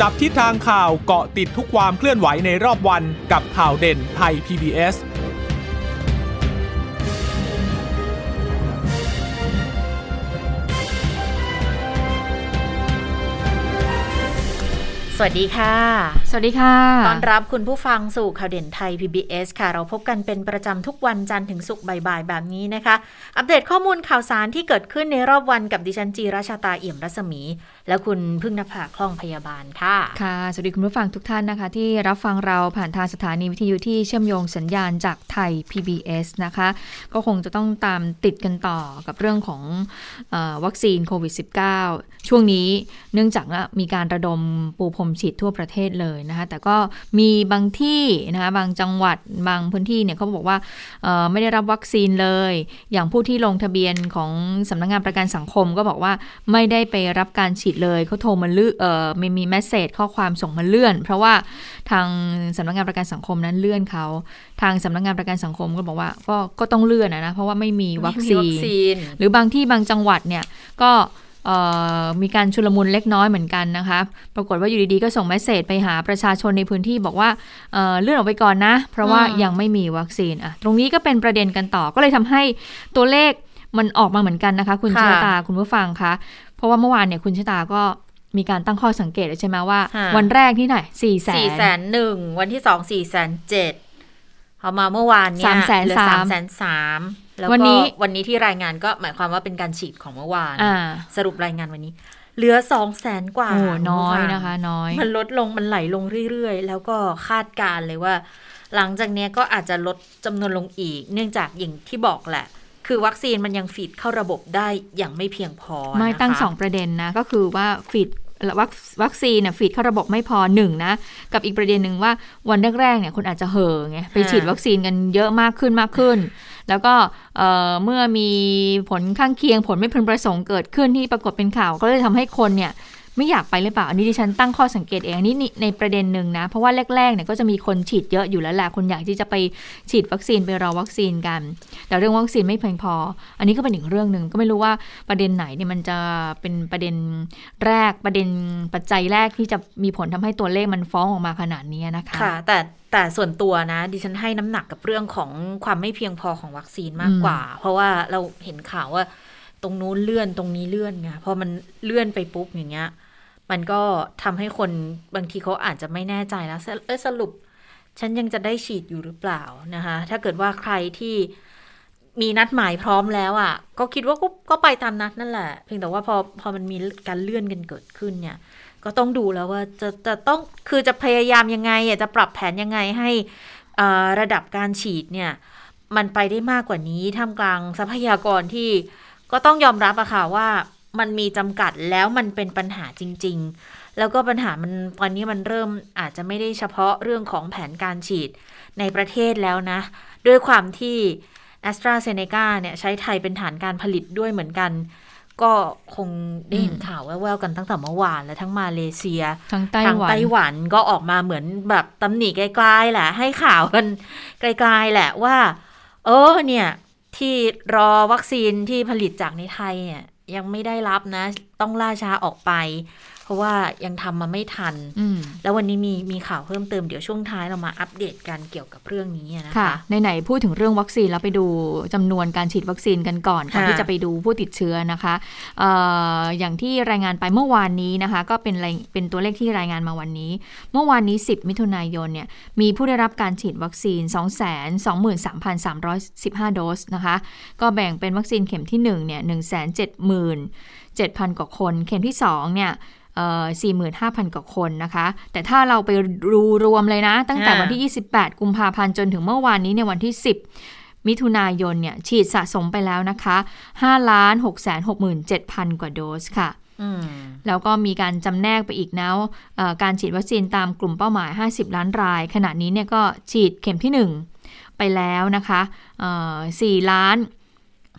จับทิศทางข่าวเกาะติดทุกความเคลื่อนไหวในรอบวันกับข่าวเด่นไทย PBS สวัสดีค่ะ สวัสดีค่ะ ต้อนรับคุณผู้ฟังสู่ข่าวเด่นไทย PBS ค่ะ เราพบกันเป็นประจำทุกวันจันทร์ถึงศุกร์บ่ายๆ แบบนี้นะคะ อัปเดตข้อมูลข่าวสารที่เกิดขึ้นในรอบวันกับดิฉันจีราชาตาเอี่ยมรัศมีและคุณพึ่งนภาคล่องพยาบาลค่ะค่ะสวัสดีคุณผู้ฟังทุกท่านนะคะ ที่รับฟังเราผ่านทางสถานีวิทยุที่เชื่อมโยงสัญญาณจากไทย PBS นะคะ ก็คงจะต้องตามติดกันต่อกับเรื่องของออวัคซีนโควิด -19 ช่วงนี้เนื่องจากมีการระดมปูพรมฉีดทั่วประเทศเลยนะคะแต่ก็มีบางที่นะคะบางจังหวัดบางพื้นที่เนี่ยเขาบอกว่าไม่ได้รับวัคซีนเลย อย่างผู้ที่ลงทะเบียนของสำนักงงานประกันสังคมก็บอกว่าไม่ได้ไปรับการฉีดเลยเขาโทรมาเลื่อนเอ่อมีมีแมสเซจข้อความส่งมาเลื่อน เพราะว่าทางสำนักงานประกันสังคมนั้นเลื่อนเขาทางสำนักงานประกันสังคมก็บอกว่าก็ก็ต้องเลื่อนนะนะเพราะว่าไม่มีวัคซีไม่มีวัคซีน หรือบางที่บางจังหวัดเนี่ยก็เอ่อมีการชุลมุนเล็กน้อยเหมือนกันนะคะ ปรากฏว่าอยู่ดีๆ ก็ส่งเมสเซจไปหาประชาชนในพื้นที่บอกว่าเอ่อเลื่อนออกไปก่อนนะ เพราะว่าอืมยังไม่มีวัคซีนอะตรงนี้ก็เป็นประเด็นกันต่อก็เลยทำให้ตัวเลขมันออกมาเหมือนกันนะคะ คุณชค่ะะตาคุณผู้ฟังคะ เพราะว่าเมื่อวานเนี่ยคุณชะตาก็มีการตั้งข้อสังเกตใช่ไหมว่าค่ะวันแรกที่ไหนสี่แสสี่แสนนหนึ่งวันที่สองสี่แสนเจ็ดพอมาเมื่อวานเนี่ยสามแสนเหลือสาสามมแสนสามแล้ววันก็นี้วันนี้ที่รายงานก็หมายความว่าเป็นการฉีดของเมื่อวานอ่าสรุปรายงานวันนี้ เหลือสองแสนกว่าโอ้ณน้อยผู้ฟังนะคะ น้อย มันลดลงมันไหลลงเรื่อยๆ แล้วก็คาดการณ์เลยว่า หลังจากเนี้ยก็อาจจะลดจำนวนลงอีก เนื่องจากอย่างที่บอกแหละ คือวัคซีนมันยังฟีดเข้าระบบได้อย่างไม่เพียงพอ ไม่ตั้งสองประเด็นนะ ก็คือว่าฟีดวัควัคซีนน่ะฟีดเข้าระบบไม่พอหนึ่งนะ กับอีกประเด็นหนึ่งว่าวันแรกๆเนี่ยคุณอาจจะเห่อไงไปฉีดวัคซีนกันเยอะมากขึ้นมากขึ้น แล้วก็เอ่อเมื่อมีผลข้างเคียงผลไม่พึงประสงค์เกิดขึ้นที่ปรากฏเป็นข่าว ก็เลยทำให้คนเนี่ย ไม่อยากไปหรือเปล่า อันนี้ดิฉันตั้งข้อสังเกตเองอันนี้นี่ในประเด็นหนึ่งนะ เพราะว่าแรกๆเนี่ยก็จะมีคนฉีดเยอะอยู่แล้วแหละคนอยากที่จะไปฉีดวัคซีนไปรอวัคซีนกัน แต่เรื่องวัคซีนไม่เพียงพอ อันนี้ก็เป็นอีกเรื่องหนึ่งก็ไม่รู้ว่าประเด็นไหนเนี่ยมันจะเป็นประเด็นแรกประเด็นปัจจัยแรกที่จะมีผลทำให้ตัวเลขมันฟ้องออกมาขนาดนี้นะคะค่ะแต่แต่ส่วนตัวนะ ดิฉันให้น้ำหนักกับเรื่องของความไม่เพียงพอของวัคซีนมากกว่า เพราะว่าเราเห็นข่าวว่า ตรงนู้นเลื่อนตรงนี้เลื่อนไงพอมันเลื่อนไปปุ๊บอย่างเงี้ย มันก็ทำให้คนบางทีเขาอาจจะไม่แน่ใจแล้วเอ้ยสรุป ฉันยังจะได้ฉีดอยู่หรือเปล่านะคะ ถ้าเกิดว่าใครที่มีนัดหมายพร้อมแล้วอะ่ะ ก็คิดว่าก็ก็ไปตามนัดนั่นแหละ เพียงแต่ว่าพอพอมันมีการเลื่อนกันเกิดขึ้นเนี่ย ก็ต้องดูแล้วว่าจะจะต้องคือจะพยายามยังไงอะจะปรับแผนยังไงให้อ่าระดับการฉีดเนี่ย มันไปได้มากกว่านี้ท่ามกลางทรัพยากรที่ ก็ต้องยอมรับอะค่ะว่ามันมีจำกัดแล้วมันเป็นปัญหาจริง ๆ แล้วก็ปัญหามันตอนนี้มันเริ่มอาจจะไม่ได้เฉพาะเรื่องของแผนการฉีดในประเทศแล้วนะ ด้วยความที่ a s t r a z เซ e c a เนี่ยใช้ไทยเป็นฐานการผลิตด้วยเหมือนกัน ก็คงได้เห็นอืมข่าวแว่วๆกันตั้งแต่เมื่อวาน และทั้งมาเลเซีย ทั้งไต้ทางหวันไต้หวันก็ออกมาเหมือนแบบตำหนิไกลๆแหละ ให้ข่าวกันไกลๆแหละว่า เออเนี่ย ที่รอวัคซีนที่ผลิตจากในไทยเนี่ยยังไม่ได้รับนะ ต้องล่าช้าออกไป เพราะว่ายังทำมาไม่ทันอืมแล้ววันนี้มีมีข่าวเพิ่มเติมเดี๋ยวช่วงท้ายเรามาอัปเดตกันเกี่ยวกับเรื่องนี้นะค่ะคะไหนๆพูดถึงเรื่องวัคซีนแล้วไปดูจำนวนการฉีดวัคซีนกันก่อน ก่อนค่ะที่จะไปดูผู้ติดเชื้อนะคะเอออย่างที่รายงานไปเมื่อวานนี้นะคะ ก็เป็นรายเป็นตัวเลขที่รายงานมาวันนี้ เมื่อวานนี้ 10 มิถุนายนเนี่ยมีผู้ได้รับการฉีดวัคซีน 223,315 โดสนะคะ ก็แบ่งเป็นวัคซีนเข็มที่1เนี่ย177,000 กว่าคน เข็มที่2เนี่ยเอ่อ 45,000 กว่าคนนะคะ แต่ถ้าเราไปดูรวมเลยนะ ตั้งแต่อ่าวันที่ 28 กุมภาพันธ์จนถึงเมื่อวานนี้ในวันที่ 10 มิถุนายนเนี่ยฉีดสะสมไปแล้วนะคะ5ล้าน6 6 7 0 0 0 กว่าโดสค่ะอืมแล้วก็มีการจำแนกไปอีกนะเอ่อการฉีดวัคซีนตามกลุ่มเป้าหมาย 50 ล้านราย ขณะนี้เนี่ยก็ฉีดเข็มที่ 1 ไปแล้วนะคะเอ่อ4ล้าน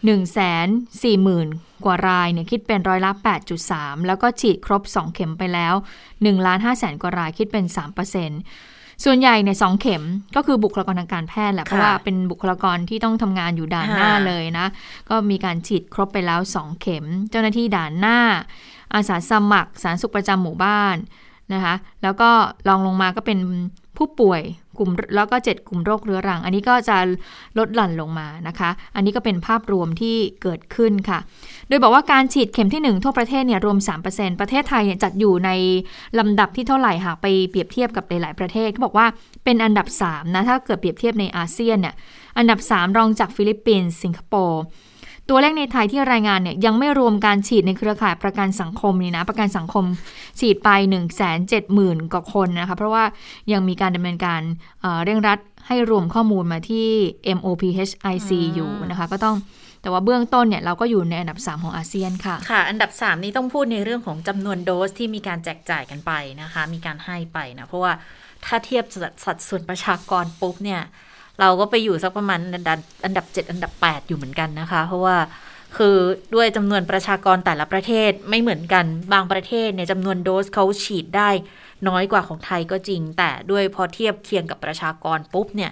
1แสน4หมื่นกว่ารายเนี่ยคิดเป็นร้อยละ 8.3 แล้วก็ฉีดครบ 2 เข็มไปแล้ว1ล้าน5แสนกว่ารายคิดเป็น 3%ส่วนใหญ่เนี่ยสองเข็มก็คือบุคลากรทางการแพทย์แหละเพราะว่าเป็นบุคลากรที่ต้องทำงานอยู่ด่านหน้าค่ะเลยนะ ก็มีการฉีดครบไปแล้ว 2 เข็ม เจ้าหน้าที่ด่านหน้า อาสาสมัครสาธารณสุขประจำหมู่บ้านนะคะแล้วก็ลองลงมาก็เป็นผู้ป่วย กลุ่มแล้วก็ 7 กลุ่มโรคเรื้อรัง อันนี้ก็จะลดหลั่นลงมานะคะ อันนี้ก็เป็นภาพรวมที่เกิดขึ้นค่ะ โดยบอกว่าการฉีดเข็มที่ 1 ทั่วประเทศเนี่ยรวม 3%ประเทศไทยเนี่ยจัดอยู่ในลำดับที่เท่าไหร่หากไปเปรียบเทียบกับหลาย ๆ ประเทศเขาบอกว่าเป็นอันดับ3นะถ้าเกิดเปรียบเทียบในอาเซียนเนี่ยอันดับ 3 รองจากฟิลิปปินส์สิงคโปร์ ตัวเลขในไทยที่รายงานเนี่ยยังไม่รวมการฉีดในเครือข่ายประกันสังคมนี่นะ ประกันสังคมฉีดไป 1 7 0 0 0 0 กว่าคนนะคะ เพราะว่ายังมีการดำเนินการเเร่งรัดให้รวมข้อมูลมาที่ MOPH IC อยู่นะคะ ก็ต้องแต่ว่าเบื้องต้นเนี่ยเราก็อยู่ในอันดับ 3 ของอาเซียนค่ะ ค่ะ อันดับ 3 นี้ต้องพูดในเรื่องของจำนวนโดสที่มีการแจกจ่ายกันไปนะคะ มีการให้ไปนะ เพราะว่าถ้าเทียบสัดส่วนประชากรปุ๊บเนี่ย เราก็ไปอยู่สักประมาณอันดับอันดับ7อันดับ8อยู่เหมือนกันนะคะ เพราะว่าคือด้วยจำนวนประชากรแต่ละประเทศไม่เหมือนกันบางประเทศเนี่ยจำนวนโดสเขาฉีดได้น้อยกว่าของไทยก็จริง แต่ด้วยพอเทียบเคียงกับประชากรปุ๊บเนี่ย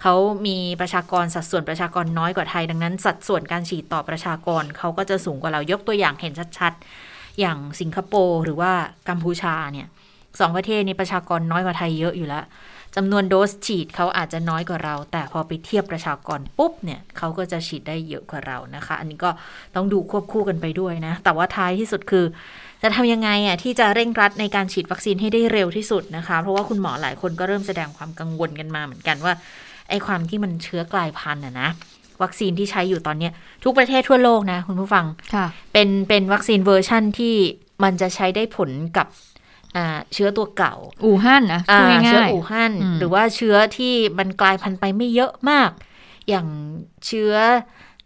เขามีประชากรสัดส่วนประชากรน้อยกว่าไทย ดังนั้นสัดส่วนการฉีดต่อประชากรเขาก็จะสูงกว่าเรายกตัวอย่างเห็นชัดๆ อย่างสิงคโปร์หรือว่ากัมพูชาเนี่ยสองประเทศนี้ประชากรน้อยกว่าไทยเยอะอยู่แล้ว จำนวนโดสฉีดเขาอาจจะน้อยกว่าเรา แต่พอไปเทียบประชากรปุ๊บเนี่ยเขาก็จะฉีดได้เยอะกว่าเรานะคะ อันนี้ก็ต้องดูควบคู่กันไปด้วยนะ แต่ว่าท้ายที่สุดคือ จะทำยังไงอะที่จะเร่งรัดในการฉีดวัคซีนให้ได้เร็วที่สุดนะคะ เพราะว่าคุณหมอหลายคนก็เริ่มแสดงความกังวลกันมาเหมือนกันว่าไอ้ความที่มันเชื้อกลายพันธุ์อะนะวัคซีนที่ใช้อยู่ตอนนี้ทุกประเทศทั่วโลกนะ คุณผู้ฟังเป็นเป็นวัคซีนเวอร์ชั่นที่มันจะใช้ได้ผลกับ เชื้อตัวเก่า อู่ฮั่นนะพูดง่ายๆเชื้ออู่ฮั่นหรือว่าเชื้อที่มันกลายพันธุ์ไปไม่เยอะมาก อย่างเชื้อ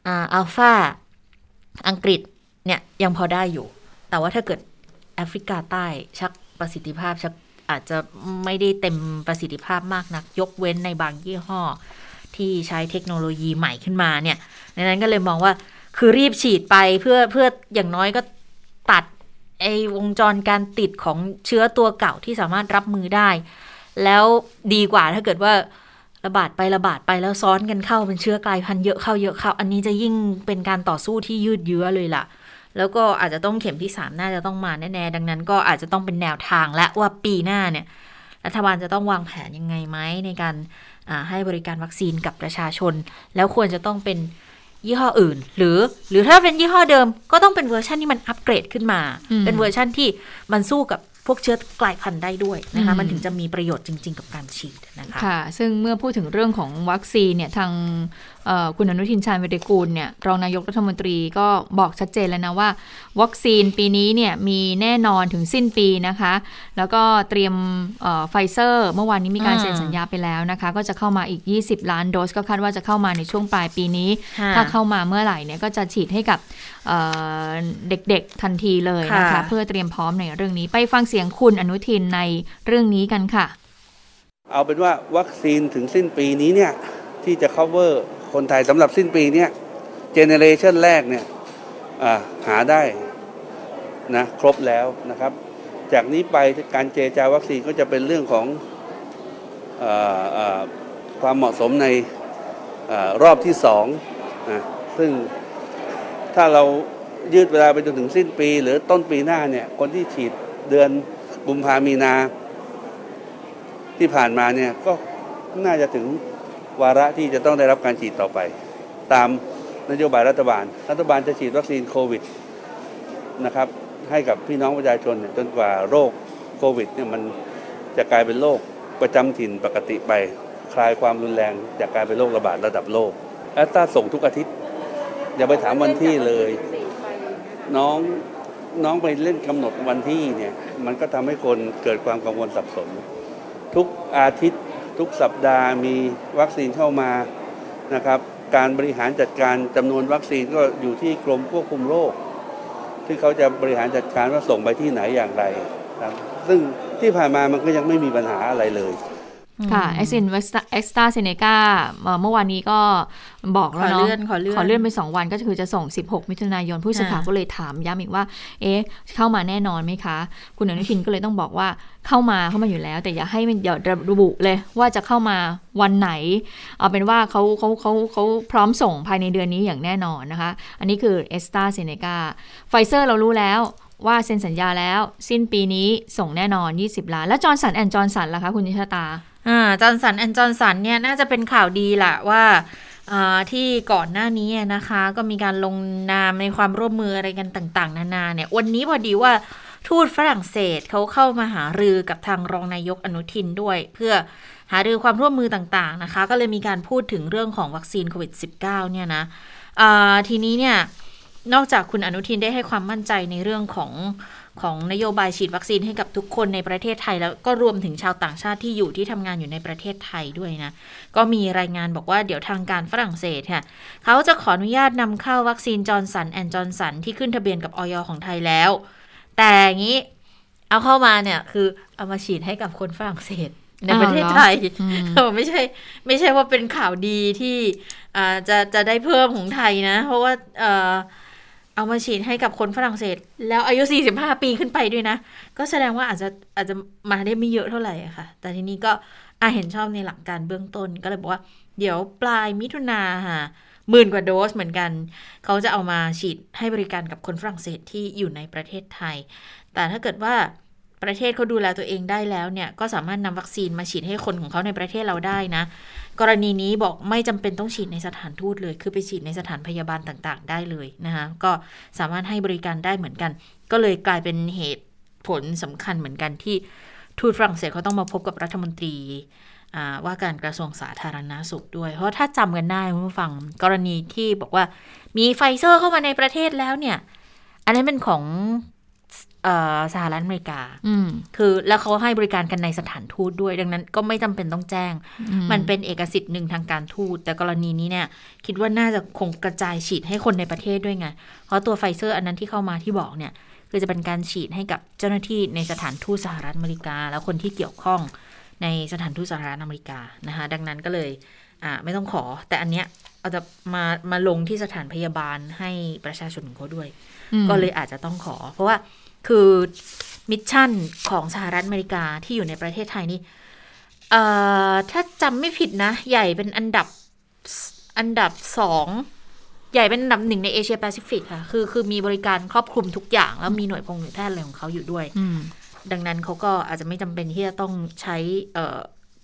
อัลฟาอังกฤษเนี่ยยังพอได้อยู่ แต่ว่าถ้าเกิดแอฟริกาใต้ชักประสิทธิภาพชักอาจจะไม่ได้เต็มประสิทธิภาพมากนัก ยกเว้นในบางยี่ห้อ ที่ใช้เทคโนโลยีใหม่ขึ้นมาเนี่ยดังนั้นก็เลยมองว่าคือรีบฉีดไปเพื่อเพื่ออย่างน้อยก็ตัด ไอวงจรการติดของเชื้อตัวเก่าที่สามารถรับมือได้ แล้วดีกว่าถ้าเกิดว่าระบาดไประบาดไปแล้วซ้อนกันเข้าเป็นเชื้อกลายพันธุ์เยอะเข้าเยอะเข้า อันนี้จะยิ่งเป็นการต่อสู้ที่ยืดเยื้อเลยล่ะ แล้วก็อาจจะต้องเข็มที่สามน่าจะต้องมาแน่ๆดังนั้น ก็อาจจะต้องเป็นแนวทางและว่าปีหน้าเนี่ยรัฐบาลจะต้องวางแผนยังไงไหมในการให้บริการวัคซีนกับประชาชน แล้วควรจะต้องเป็น ยี่ห้ออื่น หรือหรือถ้าเป็นยี่ห้อเดิม ก็ต้องเป็นเวอร์ชันที่มันอัปเกรดขึ้นมา เป็นเวอร์ชันที่มันสู้กับพวกเชื้อกลายพันธุ์ได้ด้วยนะคะมันถึงจะมีประโยชน์จริง ๆ กับการฉีดนะคะค่ะ ซึ่งเมื่อพูดถึงเรื่องของวัคซีนเนี่ยทาง คุณอนุทินชาญวีรกูลเนี่ยรองนายกรัฐมนตรีก็บอกชัดเจนแล้วนะว่า วัคซีนปีนี้เนี่ยมีแน่นอนถึงสิ้นปีนะคะ แล้วก็เตรียมไฟเซอร์ เมื่อวานนี้มีการเซ็นสัญญาไปแล้วนะคะ ก็จะเข้ามาอีก 20 ล้านโดสก็คาดว่าจะเข้ามาในช่วงปลายปีนี้ ถ้าเข้ามาเมื่อไหร่เนี่ยก็จะฉีดให้กับเด็กๆทันทีเลยนะคะ เพื่อเตรียมพร้อมในเรื่องนี้ไปฟังเสียงคุณอนุทินในเรื่องนี้กันค่ะ เอาเป็นว่าวัคซีนถึงสิ้นปีนี้เนี่ยที่จะ cover คนไทยสำหรับสิ้นปีนี้ generation แรกเนี่ยหาได้นะครบแล้วนะครับ จากนี้ไปการเจรจาวัคซีนก็จะเป็นเรื่องของออความเหมาะสมในอรอบที่สองนะซึ่งถ้าเรายืดเวลาไปจนถึงสิ้นปี หรือต้นปีหน้าเนี่ยคนที่ฉีดเดือนกุมภามีนาที่ผ่านมาเนี่ยก็น่าจะถึง วาระที่จะต้องได้รับการฉีดต่อไป ตามนโยบายรัฐบาล รัฐบาลจะฉีดวัคซีนโควิดนะครับให้กับพี่น้องประชาชนจนกว่าโรคโควิดเนี่ยมันจะกลายเป็นโรคประจำถิ่นปกติไป คลายความรุนแรงจากกลายเป็นโรคระบาดระดับโลกแอสตราส่งทุกอาทิตย์ อย่าไปถามวันที่เลย น้องน้องไปเล่นกำหนดวันที่เนี่ยมันก็ทำให้คนเกิดความกังวลสับสน ทุกอาทิตย์ ทุกสัปดาห์มีวัคซีนเข้ามานะครับ การบริหารจัดการจำนวนวัคซีนก็อยู่ที่กรมควบคุมโรคที่เขาจะบริหารจัดการว่าส่งไปที่ไหนอย่างไรครับซึ่งที่ผ่านมามันก็ยังไม่มีปัญหาอะไรเลย ค่ะไอซินเอ็กซ์ตาเซเนกาเมื่อวานนี้ก็บอกแล้วเนาะขอเลื่อนขอเลื่อนไป 2 วันก็คือจะส่ง 16 มิถุนายนผู้สื่อข่าวก็เลยถามย้ำอีกว่า เอ๊ะ เข้ามาแน่นอนไหมคะ คุณอนุทินก็เลยต้องบอกว่าเข้ามาเข้ามาอยู่แล้ว แต่อย่าให้มันอย่าระบุเลยว่าจะเข้ามาวันไหน เอาเป็นว่าเขาเขาเขาเขาพร้อมส่งภายในเดือนนี้อย่างแน่นอนนะคะ อันนี้คือแอสตราเซเนกาไฟเซอร์เรารู้แล้วว่าเซ็นสัญญาแล้ว สิ้นปีนี้ส่งแน่นอน 20 ล้าน แล้วจอห์นสันแอนด์จอห์นสันล่ะคะ คุณนิชตา อ่าจอห์นสันแอนด์จอห์นสันเนี่ยน่าจะเป็นข่าวดีแหละว่าที่ก่อนหน้านี้นะคะ ก็มีการลงนามในความร่วมมืออะไรกันต่าง ๆ นานาเนี่ย วันนี้พอดีว่าทูตฝรั่งเศสเขาเข้ามาหารือกับทางรองนายกอนุทินด้วย เพื่อหารือความร่วมมือต่าง ๆ นะคะ ก็เลยมีการพูดถึงเรื่องของวัคซีนโควิด -19 เนี่ยนะทีนี้เนี่ยนอกจากคุณอนุทินได้ให้ความมั่นใจในเรื่องของ ของนโยบายฉีดวัคซีนให้กับทุกคนในประเทศไทย แล้วก็รวมถึงชาวต่างชาติที่อยู่ที่ทำงานอยู่ในประเทศไทยด้วยนะ ก็มีรายงานบอกว่าเดี๋ยวทางการฝรั่งเศสค่ะเขาจะขออนุญาตนำเข้าวัคซีนจอห์นสันแอนด์จอห์นสันที่ขึ้นทะเบียนกับอย.ของไทยแล้ว แต่อย่างนี้เอาเข้ามาเนี่ยคือเอามาฉีดให้กับคนฝรั่งเศสในประเทศไทยอืมเออไม่ใช่ไม่ใช่ว่าเป็นข่าวดีที่อ่าจะจะได้เพิ่มของไทยนะ เพราะว่า เอามาฉีดให้กับคนฝรั่งเศส แล้วอายุ 45 ปีขึ้นไปด้วยนะ ก็แสดงว่าอาจจะอาจจะมาได้ไม่เยอะเท่าไหร่ค่ะ แต่ทีนี้ก็อาเห็นชอบในหลักการเบื้องต้นก็เลยบอกว่า เดี๋ยวปลายมิถุนาค่ะหมื่นกว่าโดสเหมือนกัน เขาจะเอามาฉีดให้บริการกับคนฝรั่งเศสที่อยู่ในประเทศไทย แต่ถ้าเกิดว่า ประเทศเขาดูแลตัวเองได้แล้วเนี่ย ก็สามารถนำวัคซีนมาฉีดให้คนของเขาในประเทศเราได้นะ กรณีนี้บอกไม่จำเป็นต้องฉีดในสถานทูตเลย คือไปฉีดในสถานพยาบาลต่างๆ ได้เลยนะคะก็สามารถให้บริการได้เหมือนกัน ก็เลยกลายเป็นเหตุผลสำคัญเหมือนกันที่ทูตฝรั่งเศสเขาต้องมาพบกับรัฐมนตรีว่าการกระทรวงสาธารณาสุขด้วย เพราะถ้าจำกันได้คุณผู้ฟังกรณีที่บอกว่ามีไฟเซอร์เข้ามาในประเทศแล้วเนี่ย อันนั้นเป็นของ สหรัฐอเมริกาอืมคือแล้วเขาให้บริการกันในสถานทูตด้วย ดังนั้นก็ไม่จำเป็นต้องแจ้ง มันเป็นเอกสิทธิ์หนึ่งทางการทูต แต่กรณีนี้เนี่ย คิดว่าน่าจะคงกระจายฉีดให้คนในประเทศด้วยไง เพราะตัวไฟเซอร์อันนั้นที่เข้ามาที่บอกเนี่ย คือจะเป็นการฉีดให้กับเจ้าหน้าที่ในสถานทูตสหรัฐอเมริกา แล้วคนที่เกี่ยวข้องในสถานทูตสหรัฐอเมริกานะคะ ดังนั้นก็เลยอ่าไม่ต้องขอ แต่อันเนี้ยเอาจะมามาลงที่สถานพยาบาลให้ประชาชนของเขาด้วยอืมก็เลยอาจจะต้องขอ เพราะว่า คือ mission ของสหรัฐอเมริกาที่อยู่ในประเทศไทยนี่เอ่อถ้าจำไม่ผิดนะ ใหญ่เป็นอันดับอันดับสองใหญ่เป็นอันดับหนึ่งในเอเชียแปซิฟิกค่ะ คือคือมีบริการครอบคลุมทุกอย่าง แล้วมีหน่วยพงหน่วยแพทย์อะไรของเขาอยู่ด้วยอืมดังนั้นเขาก็อาจจะไม่จำเป็นที่จะต้องใช้เอ่อ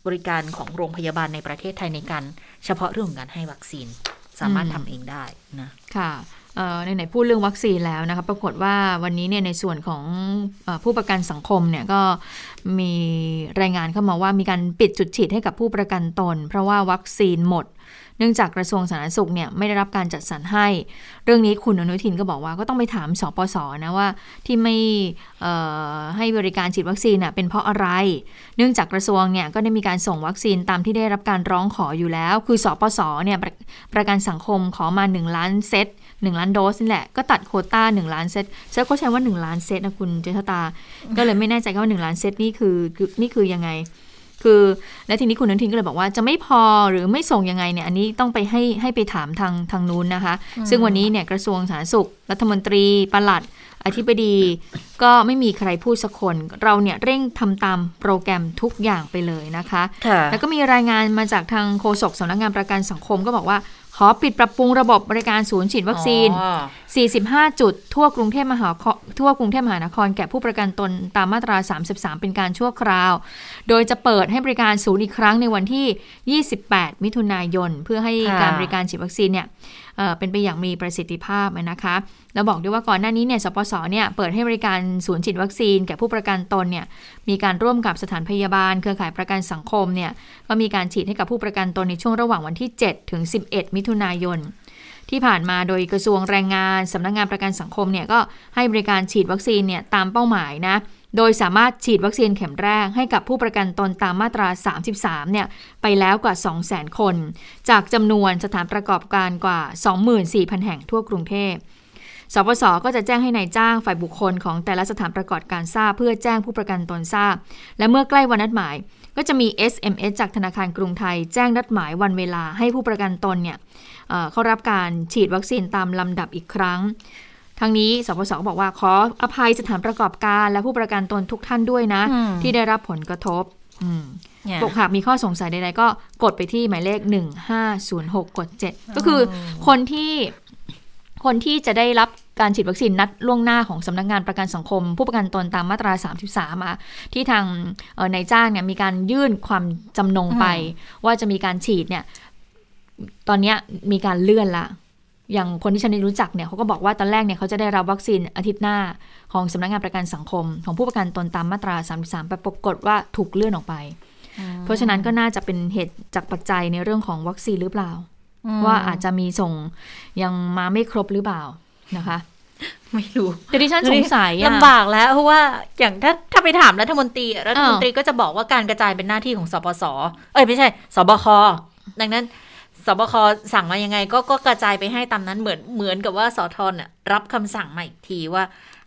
บริการของโรงพยาบาลในประเทศไทยในการ เฉพาะเรื่องของการให้วัคซีนสามารถอืมทำเองได้นะ ค่ะเอ่อ ในไหนพูดเรื่องวัคซีนแล้วนะคะ ปรากฏว่าวันนี้เนี่ยในส่วนของอผู้ประกันสังคมเนี่ยก็มีรายงานเข้ามาว่ามีการปิดจุดฉีดให้กับผู้ประกันตน เพราะว่าวัคซีนหมด เนื่องจากกระทรวงสาธารณสุขเนี่ยไม่ได้รับการจัดสรรให้ เรื่องนี้คุณอนุทินก็บอกว่าก็ต้องไปถามสปสนะว่าที่ไม่ให้บริการฉีดวัคซีนน่ะเป็นเพราะอะไร เนื่องจากกระทรวงเนี่ยก็ได้มีการส่งวัคซีนตามที่ได้รับการร้องขออยู่แล้ว คือสปสเนี่ยประประกันสังคมขอมา1ล้านเซต 1 ล้านโดสนี่แหละ ก็ตัดโควต้า 1 ล้านเซตเซตก็ใช้ว่า 1 ล้านเซตนะคุณเจษตา ก็เลยไม่แน่ใจว่า 1 ล้านเซตนี่คือคือนี่คือยังไง คือและทีนี้คุณอนุทินก็เลยบอกว่าจะไม่พอหรือไม่ส่งยังไงเนี่ยอันนี้ต้องไปให้ให้ไปถามทางทางนู้นนะคะ ซึ่งวันนี้เนี่ยกระทรวงสาธารณสุข รัฐมนตรีปลัดอธิบดีก็ไม่มีใครพูดสักคน เราเนี่ยเร่งทำตามโปรแกรมทุกอย่างไปเลยนะคะค่ะแล้วก็มีรายงานมาจากทางโฆษกสำนักงานประกันสังคมก็บอกว่า ขอปิดปรับปรุงระบบบริการศูนย์ฉีดวัคซีนอ๋อ45 จุด ทั่วกรุงเทพมหานครทั่วกรุงเทพมหานครแก่ผู้ประกันตนตามมาตรา 33 เป็นการชั่วคราว โดยจะเปิดให้บริการศูนย์อีกครั้งในวันที่ 28 มิถุนายน เพื่อให้ค่ะการบริการฉีดวัคซีนเนี่ย เป็นไปอย่างมีประสิทธิภาพนะคะแล้วบอกด้วยว่าก่อนหน้านี้เนี่ยสปสเนี่ยเปิดให้บริการศูนย์ฉีดวัคซีนแก่ผู้ประกันตนเนี่ยมีการร่วมกับสถานพยาบาล เครือข่ายประกันสังคมเนี่ยก็มีการฉีดให้กับผู้ประกันตนในช่วงระหว่างวันที่ 7 ถึง 11 มิถุนายนที่ผ่านมาโดยกระทรวงแรงงานสำนักงานประกันสังคมเนี่ยก็ให้บริการฉีดวัคซีนเนี่ยตามเป้าหมายนะ โดยสามารถฉีดวัคซีนเข็มแรกให้กับผู้ประกันตนตามมาตรา 33 เนี่ยไปแล้วกว่า 200,000 คน จากจำนวนสถานประกอบการกว่า 24,000 แห่งทั่วกรุงเทพสปสก็จะแจ้งให้ในายจ้างฝ่ายบุคคลของแต่ละสถานประกอบการทราบเพื่อแจ้งผู้ประกันตนทราบ และเมื่อใกล้วันนัดหมาย ก็จะมี SMS จากธนาคารกรุงไทย แจ้งนัดหมายวันเวลาให้ผู้ประกันตนเนี่ยเเข้ารับการฉีดวัคซีนตามลำดับอีกครั้ง ทั้งนี้สปสก็บอกว่าขออภัยสถานประกอบการ และผู้ประกันตนทุกท่านด้วยนะอืมที่ได้รับผลกระทบอืมเนี่ยบอกหากมีข้อสงสัยใดๆก็กดไปที่หมายเลข 1506 กด 7 ก็คือคนที่คนที่จะได้รับการฉีดวัคซีนนัดล่วงหน้าของสำนักงานประกันสังคม ผู้ประกันตนตามมาตรา 33มาที่ทางนายจ้างเนี่ยมีการยื่นความจำนงไป ว่าจะมีการฉีดเนี่ย ตอนนี้มีการเลื่อนละ อย่างคนที่ฉันรู้จักเนี่ยเขาก็บอกว่าตอนแรกเนี่ยเขาจะได้รับวัคซีนอาทิตย์หน้าของสำนักงานประกันสังคม ของผู้ประกันตนตามมาตรา 33ไปปรากฏว่าถูกเลื่อนออกไป เพราะฉะนั้นก็น่าจะเป็นเหตุจากปัจจัยในเรื่องของวัคซีนหรือเปล่า ว่าอาจจะมีส่งยังมาไม่ครบหรือเปล่านะคะไม่รู้แต่ดิฉันสงสัยลำบากแล้วเพราะว่าอย่างถ้าถ้าไปถามรัฐมนตรีรัฐมนตรีก็จะบอกว่าการกระจายเป็นหน้าที่ของสปสเอ้ยไม่ใช่สบคดังนั้น สบคสั่งมายังไง ก็ก็กระจายไปให้ตามนั้นเหมือนเหมือนกับว่าสอทอนรับคำสั่งมาอีกทีว่า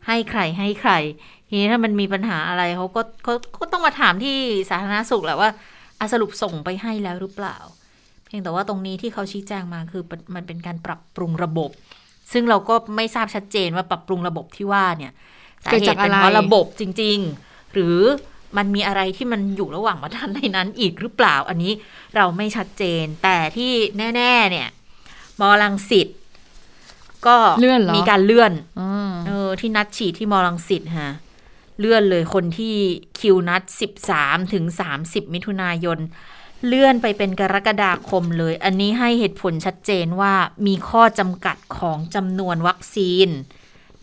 ให้ใครให้ใคร ทีนี้ถ้ามันมีปัญหาอะไรเขาก็เขาก็ต้องมาถามที่สาธารณสุขแหละว่าอาสรุปส่งไปให้แล้วหรือเปล่า เพียงแต่ว่าตรงนี้ที่เขาชี้แจงมาคือมันเป็นการปรับปรุงระบบ ซึ่งเราก็ไม่ทราบชัดเจนว่าปรับปรุงระบบที่ว่าเนี่ยสาเหตุเป็นเพราะระบบจริง ๆ หรือ มันมีอะไรที่มันอยู่ระหว่างมาทันในนั้นอีกหรือเปล่า อันนี้เราไม่ชัดเจน แต่ที่แน่ ๆ เนี่ยมอลังสิตก็เลื่อนมีการเลื่อนเออ ที่นัดฉีดที่มอลังสิตฮะเลื่อนเลยคนที่คิวนัด13ถึง30มิถุนายน เลื่อนไปเป็นกรกฎาคมเลย อันนี้ให้เหตุผลชัดเจนว่ามีข้อจำกัดของจำนวนวัคซีน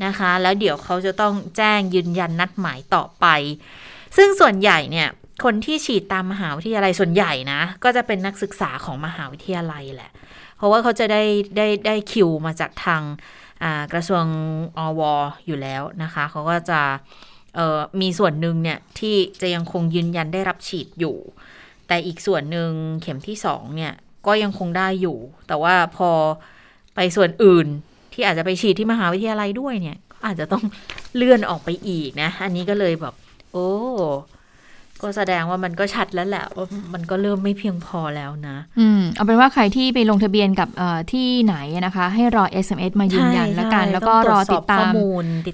นะคะ แล้วเดี๋ยวเขาจะต้องแจ้งยืนยันนัดหมายต่อไป ซึ่งส่วนใหญ่เนี่ยคนที่ฉีดตามมหาวิทยาลัยส่วนใหญ่นะ ก็จะเป็นนักศึกษาของมหาวิทยาลัยแหละ เพราะว่าเขาจะได้ได้ได้คิวมาจากทางกระทรวงอวอยู่แล้วนะคะ เขาก็จะมีส่วนหนึ่งเนี่ย ที่จะยังคงยืนยันได้รับฉีดอยู่ แต่อีกส่วนหนึ่งเข็มที่สองเนี่ย ก็ยังคงได้อยู่ แต่ว่าพอไปส่วนอื่นที่อาจจะไปฉีดที่มหาวิทยาลัยด้วยเนี่ยอาจจะต้องเลื่อนออกไปอีกนะ อันนี้ก็เลยแบบ โอ้ก็แสดงว่ามันก็ชัดแล้วแหละว่ามันก็เริ่มไม่เพียงพอแล้วนะ อืมเอาเป็นว่าใครที่ไปลงทะเบียนกับที่ไหนนะคะ ให้รอ SMS มายืนยันแล้วกัน แล้วก็รอติดตาม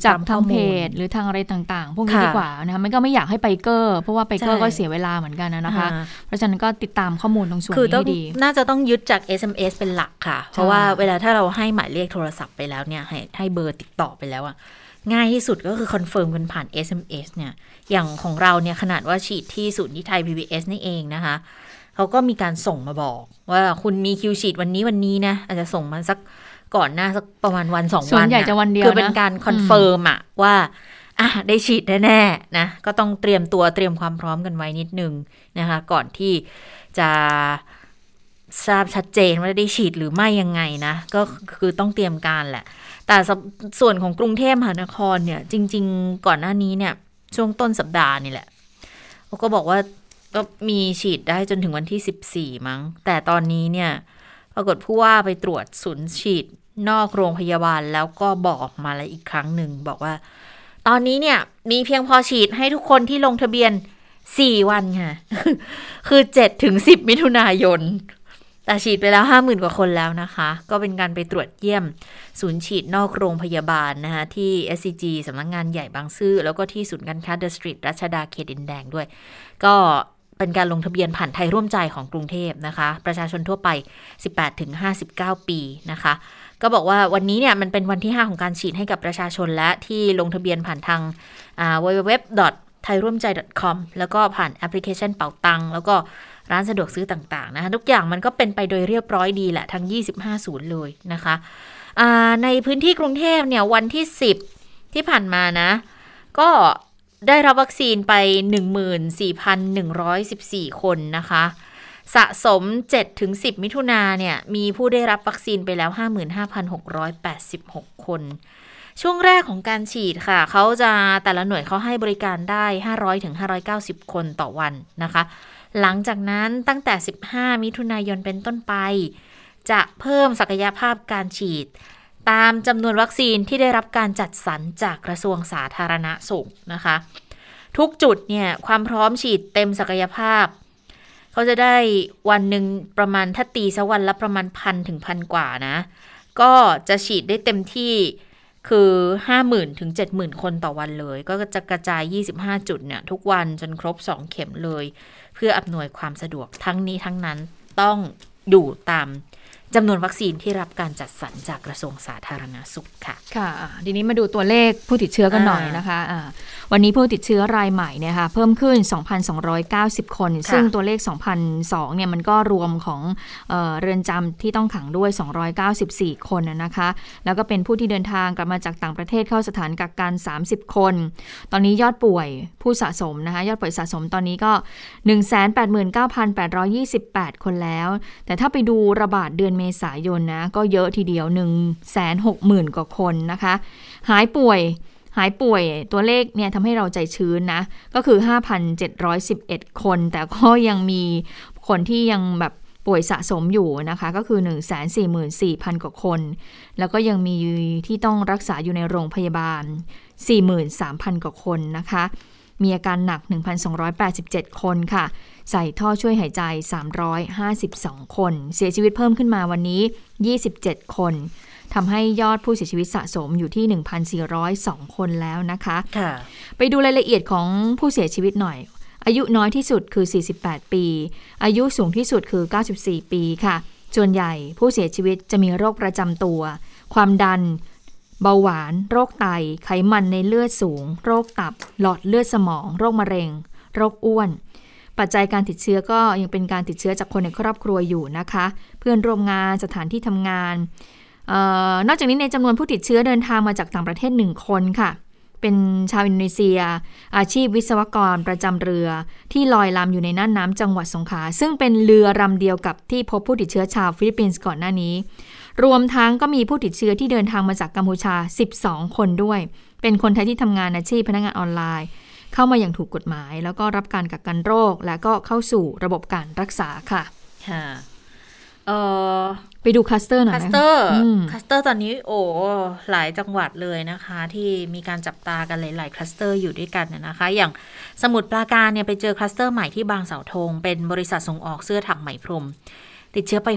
จากทางเพจหรือทางอะไรต่างๆ พวกนี้ดีกว่านะคะมันก็ไม่อยากให้ไปเกอร์เพราะว่าไปเกอร์ก็เสียเวลาเหมือนกันนะคะ เพราะฉะนั้นก็ติดตามข้อมูลตรงส่วนนี้ดี น่าจะต้องยึดจาก SMS เป็นหลักค่ะ เพราะว่าเวลาถ้าเราให้หมายเลขโทรศัพท์ไปแล้วเนี่ยให้ให้เบอร์ติดต่อไปแล้วอะง่ายที่สุดก็คือ confirm กันผ่าน SMS เนี่ย อย่างของเราเนี่ยขนาดว่าฉีดที่ศูนย์ที่ไทย PBS นี่เองนะคะเขาก็มีการส่งมาบอก ว่าคุณมีคิวฉีดวันนี้วันนี้นะอาจจะส่งมาสักก่อนหน้าสักประมาณวันสองวันหรือจะวันเดียวคือเป็นการ confirm อะว่าอะได้ฉีดแน่ๆนะก็ต้องเตรียมตัวเตรียมความพร้อมกันไว้นิดนึงนะคะ ก่อนที่จะทราบชัดเจนว่าได้ฉีดหรือไม่ยังไงนะ ก็คือต้องเตรียมการแหละ แต่ส่วนของกรุงเทพมหานครเนี่ย จริง ๆ ก่อนหน้านี้เนี่ย ช่วงต้นสัปดาห์นี่แหละเขาก็บอกว่าก็มีฉีดได้จนถึงวันที่สิบสี่มั้ง แต่ตอนนี้เนี่ย ปรากฏผู้ว่าไปตรวจศูนย์ฉีดนอกโรงพยาบาลแล้วก็บอกมาแล้วอีกครั้งหนึ่ง บอกว่า ตอนนี้เนี่ย มีเพียงพอฉีดให้ทุกคนที่ลงทะเบียนสี่วันค่ะ คือเจ็ดถึงสิบมิถุนายน แต่ฉีดไปแล้วห้าหมื่นกว่าคนแล้วนะคะ ก็เป็นการไปตรวจเยี่ยม ศูนย์ฉีดนอกโรงพยาบาลนะคะที่ SCG สำนักงงานใหญ่บางซื่อ แล้วก็ที่ศูนย์การค้าเดอะสตรีทรัชดาเขตดินแดงด้วย ก็เป็นการลงทะเบียนผ่านไทยร่วมใจของกรุงเทพนะคะ ประชาชนทั่วไป 18-59 ปีนะคะ ก็บอกว่าวันนี้เนี่ยมันเป็นวันที่ 5 ของการฉีดให้กับประชาชนและที่ลงทะเบียนผ่านทาง www ไทยร่วมใจ .com แล้วก็ผ่านแอปพลิเคชันเป่าตัง แล้วก็ ร้านสะดวกซื้อต่างๆนะคะทุกอย่างมันก็เป็นไปโดยเรียบร้อยดีแหละทั้ง 25 ศูนย์เลยนะคะในพื้นที่กรุงเทพเนี่ยวันที่ 10 ที่ผ่านมานะ ก็ได้รับวัคซีนไป 14,114 คนนะคะ สะสม 7-10 มิถุนาเนี่ย มีผู้ได้รับวัคซีนไปแล้ว 55,686 คน ช่วงแรกของการฉีดค่ะ เขาจะแต่ละหน่วยเขาให้บริการได้ 500-590 คนต่อวันนะคะ หลังจากนั้นตั้งแต่ 15 มิถุนายนเป็นต้นไป จะเพิ่มศักยภาพการฉีด ตามจำนวนวัคซีนที่ได้รับการจัดสรรจากกระทรวงสาธารณสุขนะคะ ทุกจุดเนี่ยความพร้อมฉีดเต็มศักยภาพ เขาจะได้วันหนึ่งประมาณถ้าตีสักวันละประมาณพันถึงพันกว่านะ ก็จะฉีดได้เต็มที่คือ 50,000 ถึง 70,000 คนต่อวันเลย ก็จะกระจาย 25 จุดเนี่ย ทุกวันจนครบ 2 เข็มเลย เพื่ออำนวยความสะดวกทั้งนี้ทั้งนั้นต้องอยู่ตาม จำนวนวัคซีนที่รับการจัดสรรจากกระทรวงสาธารณสุขค่ะค่ะอะทีนี้มาดูตัวเลขผู้ติดเชื้อกันหน่อยนะคะอ่าวันนี้ผู้ติดเชื้อรายใหม่เนี่ยค่ะเพิ่มขึ้น 2,290 คน ซึ่งตัวเลข 2,002เนี่ยมันก็รวมของเออเรือนจำที่ต้องขังด้วย 294 คนนะนะคะ แล้วก็เป็นผู้ที่เดินทางกลับมาจากต่างประเทศเข้าสถานกักกัน 30 คน ตอนนี้ยอดป่วยผู้สะสมนะคะยอดป่วยสะสมตอนนี้ก็ 189,828 คนแล้ว แต่ถ้าไปดูระบาดเดือนเมษายนนะก็เยอะทีเดียว 160,000 กว่าคนนะคะ หายป่วยหายป่วยตัวเลขเนี่ยทำให้เราใจชื้นนะ ก็คือ 5,711 คน แต่ก็ยังมีคนที่ยังแบบป่วยสะสมอยู่นะคะ ก็คือ 144,000 กว่าคน แล้วก็ยังมีที่ต้องรักษาอยู่ในโรงพยาบาล 43,000 กว่าคนนะคะ มีอาการหนัก 1,287 คนค่ะ ใส่ท่อช่วยหายใจ 352 คน เสียชีวิตเพิ่มขึ้นมาวันนี้ 27 คนทำให้ยอดผู้เสียชีวิตสะสมอยู่ที่ 1,402 คนแล้วนะคะค่ะไปดูรายละเอียดของผู้เสียชีวิตหน่อย อายุน้อยที่สุดคือ 48 ปี อายุสูงที่สุดคือ 94 ปีค่ะ ส่วนใหญ่ผู้เสียชีวิตจะมีโรคประจำตัว ความดัน เบาหวาน โรคไต ไขมันในเลือดสูง โรคตับ หลอดเลือดสมอง โรคมะเร็ง โรคอ้วน ปัจจัยการติดเชื้อก็ยังเป็นการติดเชื้อจากคนในครอบครัวอยู่นะคะ เพื่อนร่วมงานสถานที่ทำงานออนอกจากนี้ในจำนวนผู้ติดเชื้อเดินทางมาจากต่างประเทศหนึ่งคนค่ะ เป็นชาวอินโดนีเซีย อาชีพวิศวกรประจำเรือ ที่ลอยลำอยู่ในน่านน้ำจังหวัดสงขลาซึ่งเป็นเรือลำเดียวกับที่พบผู้ติดเชื้อชาวฟิลิปปินส์ก่อนหน้านี้ รวมทั้งก็มีผู้ติดเชื้อที่เดินทางมาจากกัมพูชา 12 คนด้วย เป็นคนไทยที่ทำงานอาชีพพนักงานออนไลน์ เข้ามาอย่างถูกกฎหมาย แล้วก็รับการกักกันโรค และก็เข้าสู่ระบบการรักษาค่ะค่ะเอ่อไปดูคลัสเตอร์หน่อยคัไหมสเตอร์อืมคัสเตอร์ตอนนี้โอ้หลายจังหวัดเลยนะคะ ที่มีการจับตากันหลายๆคลัสเตอร์อยู่ด้วยกันน่ะนะคะ อย่างสมุทรปราการเนี่ยไปเจอคลัสเตอร์ใหม่ที่บางเสาธงเป็นบริษัทส่งออกเสื้อถักไหมพรม ติดเชื้อไป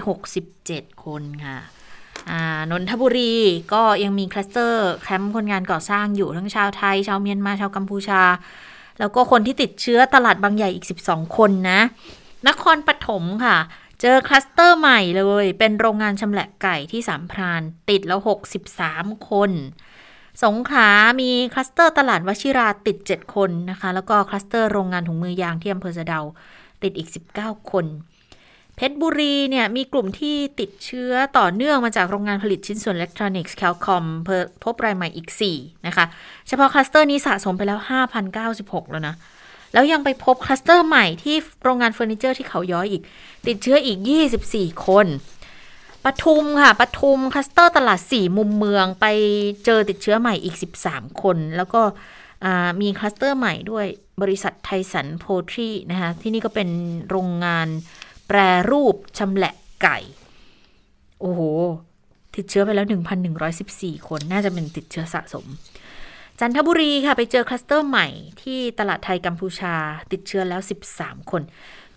67 คนค่ะอ่า นนทบุรีก็ยังมีคลัสเตอร์แคมป์คนงานก่อสร้างอยู่ทั้งชาวไทย ชาวเมียนมาชาวกัมพูชา แล้วก็คนที่ติดเชื้อตลาดบางใหญ่อีก 12 คนนะ นครปฐมค่ะ เจอคลัสเตอร์ใหม่เลย เป็นโรงงานชำแหละไก่ที่สามพราน ติดแล้ว 63 คน สงขลามีคลัสเตอร์ตลาดวชิราติด 7 คนนะคะ แล้วก็คลัสเตอร์โรงงานถุงมือยางที่อำเภอสะเดาติดอีก 19 คน เพชรบุรีเนี่ยมีกลุ่มที่ติดเชื้อต่อเนื่องมาจากโรงงานผลิตชิ้นส่วนอิเล็กทรอนิกส์แคลคอมพ์พบรายใหม่อีก 4 นะคะ เฉพาะคลัสเตอร์นี้สะสมไปแล้ว 5,096 แล้วนะ แล้วยังไปพบคลัสเตอร์ใหม่ที่โรงงานเฟอร์นิเจอร์ที่เขาย้อยอีก ติดเชื้ออีก 24 คนปทุมค่ะปทุมคลัสเตอร์ตลาด 4 มุมเมืองไปเจอติดเชื้อใหม่อีก 13 คน แล้วก็มีคลัสเตอร์ใหม่ด้วยบริษัท Tyson Poultry นะคะที่นี่ก็เป็นโรงงาน แปรรูปชำแหละไก่ โอ้โห ติดเชื้อไปแล้ว 1,114 คนน่าจะเป็นติดเชื้อสะสม จันทบุรีค่ะ ไปเจอคลัสเตอร์ใหม่ที่ตลาดไทยกัมพูชาติดเชื้อแล้ว 13 คน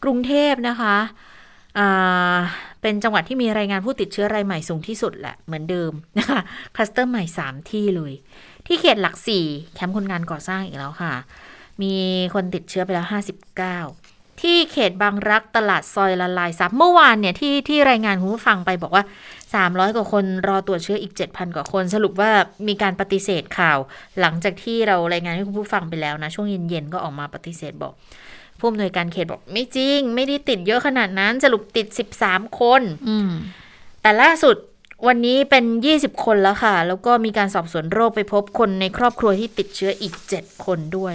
กรุงเทพนะคะเป็นจังหวัดที่มีรายงานผู้ติดเชื้อรายใหม่สูงที่สุดแหละเหมือนเดิมนะคะคลัสเตอร์ใหม่ 3 ที่เลย ที่เขตหลัก 4 แคมป์คนงานก่อสร้างอีกแล้วค่ะ มีคนติดเชื้อไปแล้ว 59 ที่เขตบางรักตลาดซอยละลายซับเมื่อวานเนี่ยที่ที่รายงานคุณผู้ฟังไปบอกว่า 300 กว่าคนรอตรวจเชื้ออีก 7,000 กว่าคน สรุปว่ามีการปฏิเสธข่าว หลังจากที่เรารายงานให้คุณผู้ฟังไปแล้วนะ ช่วงเย็นๆ ก็ออกมาปฏิเสธบอก ผู้อำนวยการเขตบอกไม่จริง ไม่ได้ติดเยอะขนาดนั้น สรุปติด 13 คนอืมแต่ล่าสุดวันนี้เป็น 20 คนแล้วค่ะ แล้วก็มีการสอบสวนโรคไปพบคนในครอบครัวที่ติดเชื้ออีก 7 คนด้วย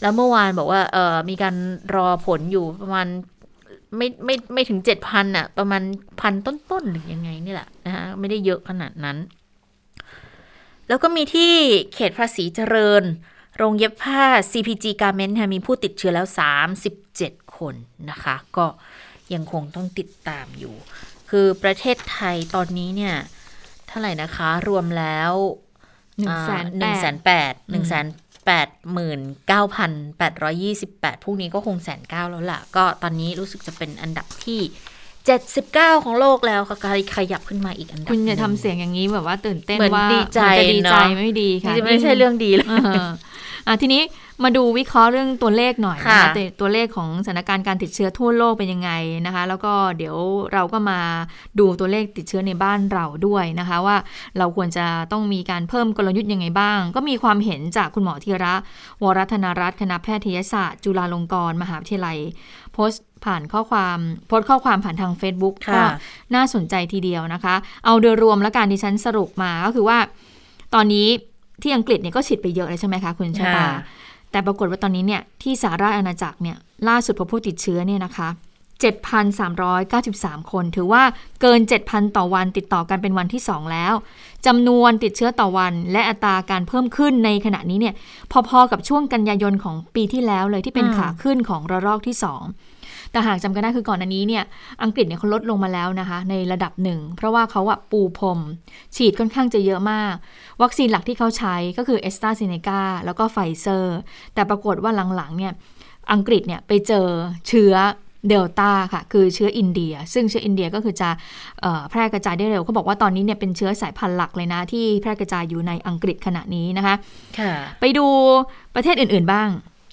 แล้วเมื่อวานบอกว่าเออมีการรอผลอยู่ประมาณไม่ไม่ไม่ถึง7,000อะ ประมาณพันต้นๆหรือยังไงนี่แหละนะคะไม่ได้เยอะขนาดนั้น แล้วก็มีที่เขตภาษีเจริญ โรงเย็บผ้า CPG Garment ค่ะมีผู้ติดเชื้อแล้ว 37 คนนะคะ ก็ยังคงต้องติดตามอยู่ คือประเทศไทยตอนนี้เนี่ย เท่าไหร่นะคะ รวมแล้วหนึ่งแสนหนึ่งแสนแปดหนึ่งแสน แปดหมื่นเก้าพันแปดร้อยี่สิบแปดพวกนี้ก็คงแสนเก้าแล้วล่ะ ก็ตอนนี้รู้สึกจะเป็นอันดับที่เจ็ดสิบเก้าของโลกแล้วค่ะขยับขึ้นมาอีกอันดับคุณอย่าหนึ่ทำเสียงอย่างนี้แบบว่าตื่นเต้นเหมือนว่าดีใจเหมือนจะดีใจเนอะไม่ดีค่ะนี่ไม่ใช่เรื่องดีเลยเอออะทีนี้ มาดูวิเคราะห์เรื่องตัวเลขหน่อยนะค่ะคะแต่ตัวเลขของสถานการณ์การติดเชื้อทั่วโลกเป็นยังไงนะคะ แล้วก็เดี๋ยวเราก็มาดูตัวเลขติดเชื้อในบ้านเราด้วยนะคะ ว่าเราควรจะต้องมีการเพิ่มกลยุทธ์ยังไงบ้าง ก็มีความเห็นจากคุณหมอธีระ วรัธนรัตน์คณะแพทยศาสตร์ จุฬาลงกรณ์มหาวิทยาลัยโพสต์ผ่านข้อความโพสต์ข้อความผ่านทาง Facebook ค่ะก็น่าสนใจทีเดียวนะคะ เอาโดยรวมแล้วการที่ฉันสรุปมาก็คือว่า ตอนนี้ที่อังกฤษเนี่ยก็ฉีดไปเยอะเลยใช่ไหมคะคุณชะตาค่ะ แต่ปรากฏว่าตอนนี้เนี่ยที่สหราชอาณาจักรเนี่ยล่าสุดพบผู้ติดเชื้อเนี่ยนะคะ 7,393 คน ถือว่าเกิน 7,000 ต่อวันติดต่อกันเป็นวันที่ 2 แล้วจำนวนติดเชื้อต่อวันและอัตราการเพิ่มขึ้นในขณะนี้เนี่ยพอๆกับช่วงกันยายนของปีที่แล้วเลยที่เป็นอืมขาขึ้นของระลอกที่ 2 แต่หากจำกันได้คือก่อนอันนี้เนี่ยอังกฤษเนี่ยเขาลดลงมาแล้วนะคะ ในระดับหนึ่ง เพราะว่าเขาอะปูพรม ฉีดค่อนข้างจะเยอะมาก วัคซีนหลักที่เขาใช้ก็คือแอสตราเซเนกาแล้วก็ไฟเซอร์ แต่ปรากฏว่าหลังๆเนี่ยอังกฤษเนี่ยไปเจอเชื้อเดลต้าค่ะคือเชื้ออินเดีย ซึ่งเชื้ออินเดียก็คือจะเอ่อแพร่กระจายได้เร็วเขาบอกว่าตอนนี้เนี่ยเป็นเชื้อสายพันธุ์หลักเลยนะ ที่แพร่กระจายอยู่ในอังกฤษขณะนี้นะคะค่ะไปดูประเทศอื่นๆบ้าง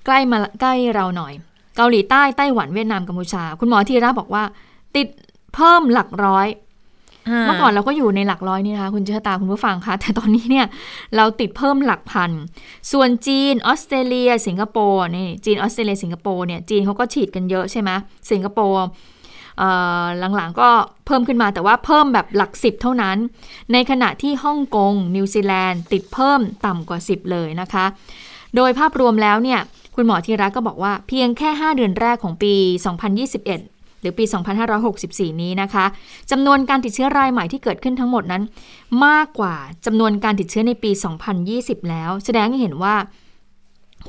ใกล้มาใกล้เราหน่อย เกาหลีใต้ไต้หวันเวียดนามกัมพูชา คุณหมอธีระบอกว่า ติดเพิ่มหลักร้อยเมื่อก่อนเราก็อยู่ในหลักร้อยนี่นะคะคุณเชษตาคุณผู้ฟังคะแต่ตอนนี้เนี่ยเราติดเพิ่มหลักพัน ส่วนจีนออสเตรเลีย สิงคโปร์นี่จีนออสเตรเลียสิงคโปร์เนี่ยจีนเขาก็ฉีดกันเยอะใช่ไหมสิงคโปร์เอ่อหลังๆก็เพิ่มขึ้นมาแต่ว่าเพิ่มแบบหลักสิบเท่านั้น ในขณะที่ฮ่องกงนิวซีแลนด์ ติดเพิ่มต่ำกว่า 10 เลยนะคะ โดยภาพรวมแล้วเนี่ย คุณหมอธีระก็บอกว่าเพียงแค่ 5 เดือนแรกของปี 2021 หรือปี 2564 นี้นะคะจำนวนการติดเชื้อรายใหม่ที่เกิดขึ้นทั้งหมดนั้น มากกว่าจำนวนการติดเชื้อในปี 2020 แล้ว แสดงให้เห็นว่า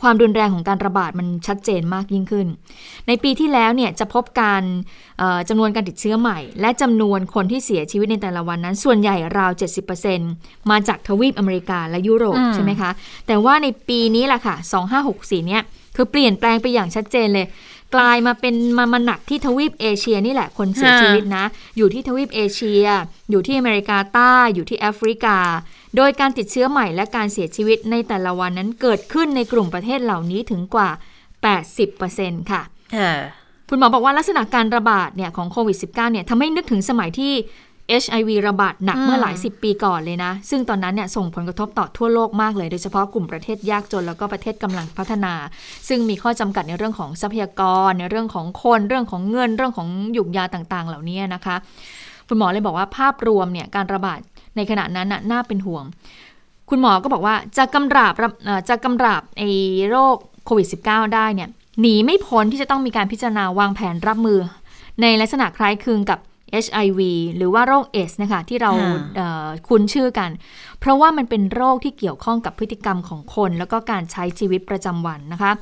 ความรุนแรงของการระบาดมันชัดเจนมากยิ่งขึ้น ในปีที่แล้วเนี่ยจะพบการเอ่อจำนวนการติดเชื้อใหม่ และจำนวนคนที่เสียชีวิตในแต่ละวันนั้น ส่วนใหญ่ราว 70%มาจากทวีปอเมริกาและยุโรปอืมใช่ไหมคะ แต่ว่าในปีนี้แหละค่ะ 2564 เนี่ยคือเปลี่ยนแปลงไปอย่างชัดเจนเลย กลายมาเป็นมามาหนักที่ทวีปเอเชียนี่แหละคนเสียค่ะชีวิตนะ อยู่ที่ทวีปเอเชีย อยู่ที่อเมริกาใต้อยู่ที่แอฟริกา โดยการติดเชื้อใหม่และการเสียชีวิตในแต่ละวันนั้นเกิดขึ้นในกลุ่มประเทศเหล่านี้ถึงกว่า 80%ค่ะค่ะคุณหมอบอกว่าลักษณะการระบาดเนี่ยของโควิด -19 เนี่ยทำให้นึกถึงสมัยที่ HIV ระบาดหนักอืมเมื่อหลายสิบปีก่อนเลยนะ ซึ่งตอนนั้นเนี่ยส่งผลกระทบต่อทั่วโลกมากเลยโดยเฉพาะกลุ่มประเทศยากจนแล้วก็ประเทศกำลังพัฒนา ซึ่งมีข้อจำกัดในเรื่องของทรัพยากร ในเรื่องของคนเรื่องของเงินเรื่องของหยุกยาต่างๆ เหล่านี้นะคะ คุณหมอเลยบอกว่าภาพรวมเนี่ยการระบาด ในขณะนั้นน่ะน่าเป็นห่วง คุณหมอก็บอกว่าจะกำราบรับเอ่อจะกำราบไอ้โรคโควิด -19 ได้เนี่ยหนีไม่พ้นที่จะต้องมีการพิจารณาวางแผนรับมือ ในลักษณะคล้ายคลึงกับ HIV หรือว่าโรคเอสนะคะที่เราค่ะเอ่อคุ้นชื่อกัน เพราะว่ามันเป็นโรคที่เกี่ยวข้องกับพฤติกรรมของคน แล้วก็การใช้ชีวิตประจำวันนะคะ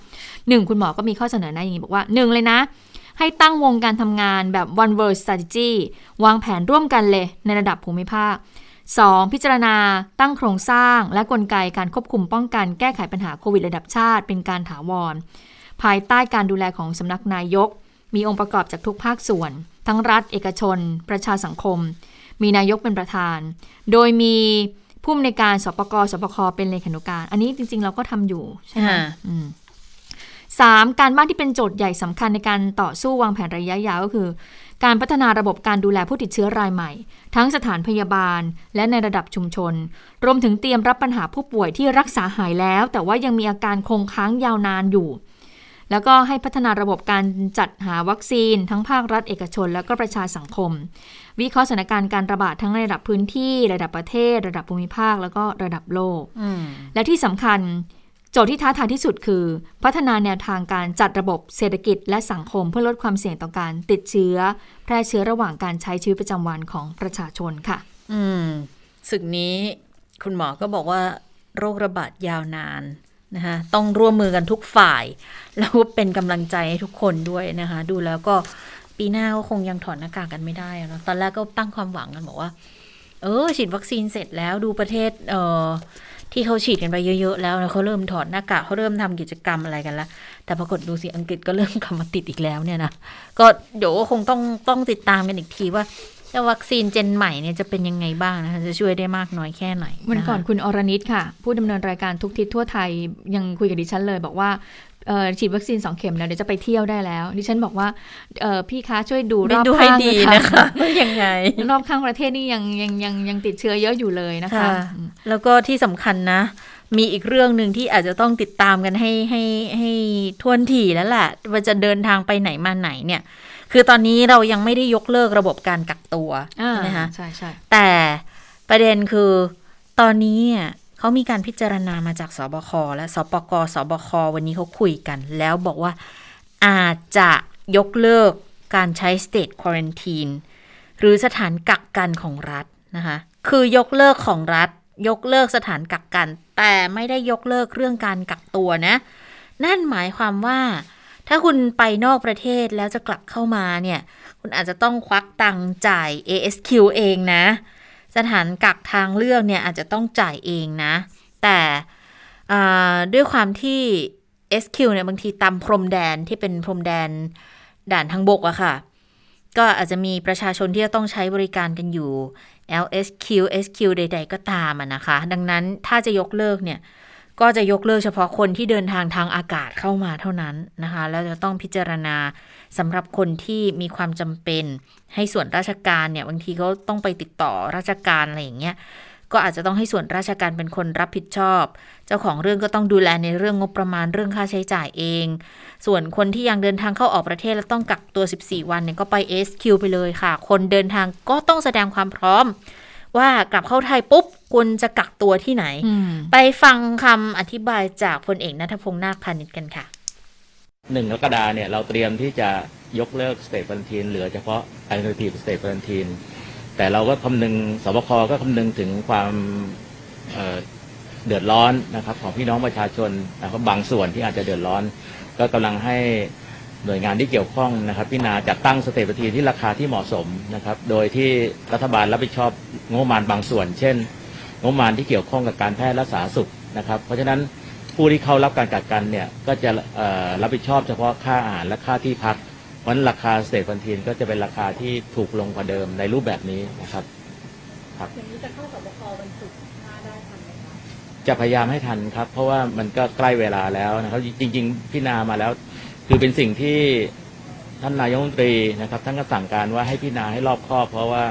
หนึ่งคุณหมอก็มีข้อเสนอแนะอย่างนี้บอกว่าหนึ่งเลยนะ ให้ตั้งวงการทำงานแบบ one world strategy วางแผนร่วมกันเลยในระดับภูมิภาค 2. พิจารณาตั้งโครงสร้าง และกลไกการควบคุมป้องกันแก้ไขปัญหาโควิดระดับชาติ เป็นการถาวร ภายใต้การดูแลของสำนักนายก มีองค์ประกอบจากทุกภาคส่วน ทั้งรัฐ เอกชน ประชาสังคม มีนายกเป็นประธาน โดยมีผู้อำนวยการสปกสปคเป็นเลขานุการ อันนี้จริง ๆ เราก็ทำอยู่ใช่ไหมค่ะอืมสามการบ้านที่เป็นโจทย์ใหญ่สำคัญในการต่อสู้วางแผนระยะยาวก็คือ การพัฒนาระบบการดูแลผู้ติดเชื้อรายใหม่ ทั้งสถานพยาบาล และในระดับชุมชน รวมถึงเตรียมรับปัญหาผู้ป่วยที่รักษาหายแล้ว แต่ว่ายังมีอาการคงค้างยาวนานอยู่ แล้วก็ให้พัฒนาระบบการจัดหาวัคซีน ทั้งภาครัฐเอกชน และก็ประชาสังคม วิเคราะห์สถานการณ์การระบาดทั้งในระดับพื้นที่ ระดับประเทศ ระดับภูมิภาค แล้วก็ระดับโลกอืมและที่สำคัญโจทย์ที่ท้าทายที่สุดคือ พัฒนาแนวทางการจัดระบบเศรษฐกิจและสังคมเพื่อลดความเสี่ยงต่อการติดเชื้อ แพร่เชื้อระหว่างการใช้ชีวิตประจำวันของประชาชนค่ะ อืมศึกนี้คุณหมอก็บอกว่าโรคระบาดยาวนานนะคะต้องร่วมมือกันทุกฝ่าย แล้วก็เป็นกำลังใจให้ทุกคนด้วยนะคะ ดูแล้วก็ปีหน้าก็คงยังถอดหน้ากากกันไม่ได้เนาะตอนแรกก็ตั้งความหวังกันบอกว่า เออฉีดวัคซีนเสร็จแล้วดูประเทศเอ่อ ที่เขาฉีดกันไปเยอะ ๆ แล้วนะเขาเริ่มถอดหน้ากากเขาเริ่มทำกิจกรรมอะไรกันแล้วแต่ปรากฏดูสิอังกฤษก็เริ่มกลับมาติดอีกแล้วเนี่ยนะก็เดี๋ยวคงต้องต้องติดตามกันอีกทีว่าจะวัคซีนเจนใหม่เนี่ยจะเป็นยังไงบ้างนะคะจะช่วยได้มากน้อยแค่ไหนวันก่อนคุณอรณิตค่ะ ผู้ดำเนินรายการทุกทิศทั่วไทยยังคุยกับดิฉันเลย บอกว่า ฉีดวัคซีนสองเข็มแล้วเดี๋ยวจะไปเที่ยวได้แล้ว ดิฉันบอกว่าเอ่อพี่คะช่วยดูรอบดูให้ข้างดีนะนะคะคะว่ายังไง รอบข้างประเทศนี่ยังยังยังยังติดเชื้อเยอะอยู่เลยนะคะค่ะแล้วก็ที่สำคัญนะ มีอีกเรื่องหนึ่งที่อาจจะต้องติดตามกันให้ให้ให้ทวนถี่แล้วแหละว่าจะเดินทางไปไหนมาไหนเนี่ย คือตอนนี้เรายังไม่ได้ยกเลิกระบบการกักตัวอ่าใช่ไหมคะใช่ใช่แต่ประเด็นคือตอนนี้เนี่ย เขามีการพิจารณามาจากสบคและสปกสบควันนี้เขาคุยกัน แล้วบอกว่าอาจจะยกเลิกการใช้ state quarantine หรือสถานกักกันของรัฐนะคะ คือยกเลิกของรัฐ ยกเลิกสถานกักกัน แต่ไม่ได้ยกเลิกเรื่องการกักตัวนะ นั่นหมายความว่า ถ้าคุณไปนอกประเทศแล้วจะกลับเข้ามาเนี่ย คุณอาจจะต้องควักตังค์จ่าย ASQ เองนะ สถานกักทางเลือกเนี่ยอาจจะต้องจ่ายเองนะ แต่ด้วยความที่ SQ เนี่ยบางทีตามพรมแดนที่เป็นพรมแดนด่านทางบกอะค่ะ ก็อาจจะมีประชาชนที่จะต้องใช้บริการกันอยู่ LSQ SQ ใด ๆ ก็ตามอะนะคะ ดังนั้นถ้าจะยกเลิกเนี่ย ก็จะยกเลิกเฉพาะคนที่เดินทางทางอากาศเข้ามาเท่านั้นนะคะ แล้วจะต้องพิจารณาสำหรับคนที่มีความจำเป็น ให้ส่วนราชการเนี่ยบางทีเขาต้องไปติดต่อราชการอะไรอย่างเงี้ยก็อาจจะต้องให้ส่วนราชการเป็นคนรับผิดชอบ เจ้าของเรื่องก็ต้องดูแลในเรื่องงบประมาณเรื่องค่าใช้จ่ายเอง ส่วนคนที่ยังเดินทางเข้าออกประเทศแล้วต้องกักตัว 14 วันเนี่ยก็ไป SQ ไปเลยค่ะ คนเดินทางก็ต้องแสดงความพร้อม ว่ากลับเข้าไทยปุ๊บคุณจะกักตัวที่ไหนอืมไปฟังคำอธิบายจากพลเอกนัทพงษ์นาคพาณิชย์กันค่ะหนึ่งกรกฎาเนี่ยเราเตรียมที่จะยกเลิกสเต e บันทีนเหลือเฉพาะ alternative state quarantine แต่เราก็คำนึงสบคก็คำนึงถึงความเอ่อเดือดร้อนนะครับของพี่น้องประชาชนนะครับบางส่วนที่อาจจะเดือดร้อน ก็กำลังให้ หน่วยงานที่เกี่ยวข้องนะครับพิจารณาจัดตั้งสเต e บันทีนที่ราคาที่เหมาะสมนะครับ โดยที่รัฐบาลรับผิดชอบงบประมาณบางส่วน เช่น งบประมาณที่เกี่ยวข้องกับการแพทย์และสาธารณสุขนะครับ เพราะฉะนั้นผู้ที่เข้ารับการกักกันเนี่ยก็จะเอ่อรับผิดชอบเฉพาะค่าอาหารและค่าที่พักเพราะฉะนั้นราคาสเต e บันทีนก็จะเป็นราคาที่ถูกลงกว่าเดิมในรูปแบบนี้นะครับครับอย่างนี้จะเข้าสบควันศุกร์ได้ทันไหมจะพยายามให้ทันครับ เพราะว่ามันก็ใกล้เวลาแล้วนะครับ จริง ๆ พิจารณามาแล้ว คือเป็นสิ่งที่ท่านนายกรัฐมนตรีนะครับ ท่านก็สั่งการว่าให้พิจารณาให้รอบคอบ เพราะว่า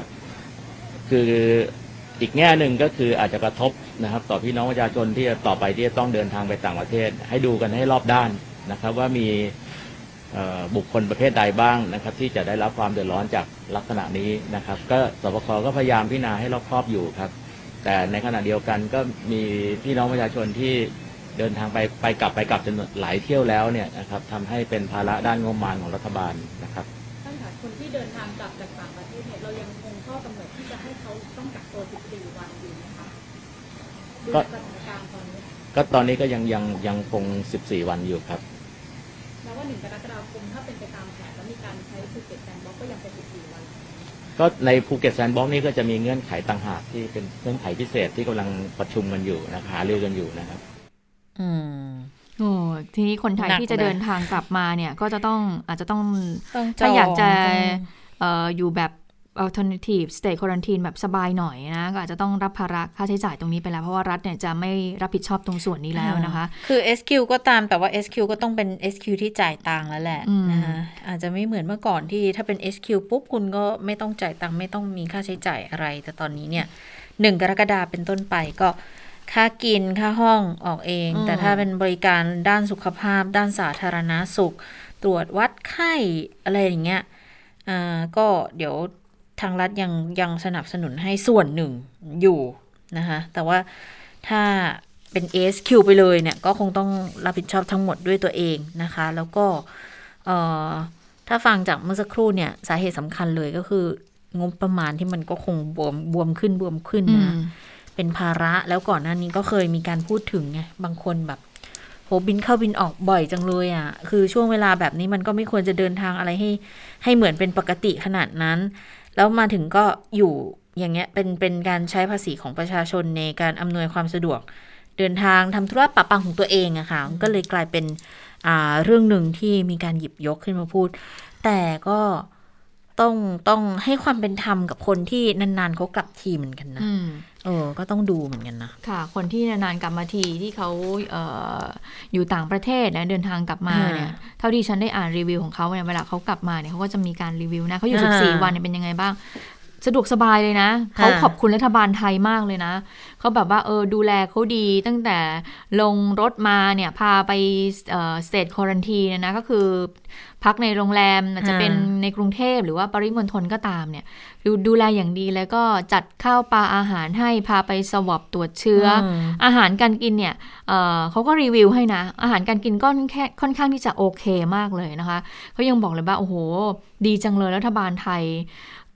คืออีกแง่หนึ่งก็คืออาจจะกระทบนะครับ ต่อพี่น้องประชาชนที่จะต่อไปที่จะต้องเดินทางไปต่างประเทศ ให้ดูกันให้รอบด้านนะครับ ว่ามีบุคคลประเภทใดบ้างนะครับ ที่จะได้รับความเดือดร้อนจากลักษณะนี้นะครับ ก็สบคก็พยายามพิจารณาให้รอบคอบอยู่ครับ แต่ในขณะเดียวกันก็มีพี่น้องประชาชนที่ เดินทางไปไปกลับไปกลับจนหลายเที่ยวแล้วเนี่ยนะครับทำให้เป็นภาระด้านงบประมาณของรัฐบาลนะครับท่านคะคนที่เดินทางกลับจากต่างประเทศเนี่ยเรายังคงข้อกำหนดที่จะให้เขาต้องกักตัว 14 วันอยู่ไหมคะดูก็สถานการณ์ตอนนี้ก็ตอนนี้ก็ยังยังยังคง 14 วันอยู่ครับแม้ว่า1กรกฎาคมถ้าเป็นไปตามแผนแล้วมีการใช้ภูเก็ตแซนด์บ็อกซ์ก็ยังเป็น 14 วัน ก็ในภูเก็ตแซนด์บ็อกซ์นี่ก็จะมีเงื่อนไขต่างหากที่เป็นเงื่อนไขพิเศษที่กำลังประชุมกันอยู่นะครับหารือกันอยู่นะครับ อืมโอ้ทีนี้คนไทยหนักที่จะนะเดินทางกลับมาเนี่ย ก็จะต้องอาจจะต้องต้องจถ้าอยากจะองเอ่ออยู่แบบ alternative state quarantine แบบสบายหน่อยนะ ก็อาจจะต้องรับภาระค่าใช้จ่ายตรงนี้ไปแล้ว เพราะว่ารัฐเนี่ยจะไม่รับผิดชอบตรงส่วนนี้แล้วนะคะ คือ SQ ก็ตามแต่ว่า SQ ก็ต้องเป็น SQ ที่จ่ายตังค์แล้วแหละอืมนะคะอาจจะไม่เหมือนเมื่อก่อนที่ถ้าเป็น SQ ปุ๊บคุณก็ไม่ต้องจ่ายตังค์ไม่ต้องมีค่าใช้จ่ายอะไร แต่ตอนนี้เนี่ยหนึ่งกรกฎาเป็นต้นไปก็ ค่ากินค่าห้องออกเอง แต่ถ้าเป็นบริการด้านสุขภาพ ด้านสาธารณาสุข ตรวจวัดไข้อะไรอย่างเงี้ยอ่าก็เดี๋ยวทางรัฐยังยังสนับสนุนให้ส่วนหนึ่งอยู่นะคะแต่ว่าถ้าเป็น ASQ ไปเลยเนี่ย ก็คงต้องรับผิดชอบทั้งหมดด้วยตัวเองนะคะ แล้วก็เอ่อถ้าฟังจากเมื่อสักครู่เนี่ย สาเหตุสำคัญเลยก็คืองบประมาณที่มันก็คงบวมบวมขึ้นบวมขึ้นอืนะม เป็นภาระแล้วก่อนหน้านี้ก็เคยมีการพูดถึงไงบางคนแบบโหบินเข้าบินออกบ่อยจังเลยอะ่ะ คือช่วงเวลาแบบนี้มันก็ไม่ควรจะเดินทางอะไรให้ ให้เหมือนเป็นปกติขนาดนั้น แล้วมาถึงก็อยู่อย่างเงี้ยเป็นเป็นการใช้ภาษีของประชาชนในการอำนวยความสะดวก เดินทางทำธุระปะปังของตัวเองอะค่ะก็เลยกลายเป็นอ่าเรื่องหนึ่งที่มีการหยิบยกขึ้นมาพูด แต่ก็ ต้องต้องให้ความเป็นธรรมกับคนที่นานๆเขากลับทีมเหมือนกันนะอืมเออ ก็ต้องดูเหมือนกันนะ ค่ะ คนที่นานๆกลับมาทีที่เขาเอออยู่ต่างประเทศนะเดินทางกลับมาเนี่ยอ่าเท่าที่ฉันได้อ่านรีวิวของเขาเนี่ยเวลาเขากลับมาเนี่ยเขาก็จะมีการรีวิวนะเขาอยู่อ่า14วันเนี่ยเป็นยังไงบ้างสะดวกสบายเลยนะ เขาขอบคุณรัฐบาลไทยมากเลยนะ เขาแบบว่าเออดูแลเขาดีตั้งแต่ลงรถมาเนี่ย พาไปสเตทควอรันทีนะ ก็คือ พักในโรงแรมอาจจะเป็นในกรุงเทพหรือว่าปริมณฑลก็ตามเนี่ยดูดูแลอย่างดีแล้วก็จัดข้าวปลาอาหารให้พาไปสวอปตรวจเชื้ออมอาหารการกินเนี่ยเอ่อเขาก็รีวิวให้นะ อาหารการกินก็แค่ค่อนข้างที่จะโอเคมากเลยนะคะเขายังบอกเลยว่าโอ้โห ดีจังเลยรัฐบาลไทย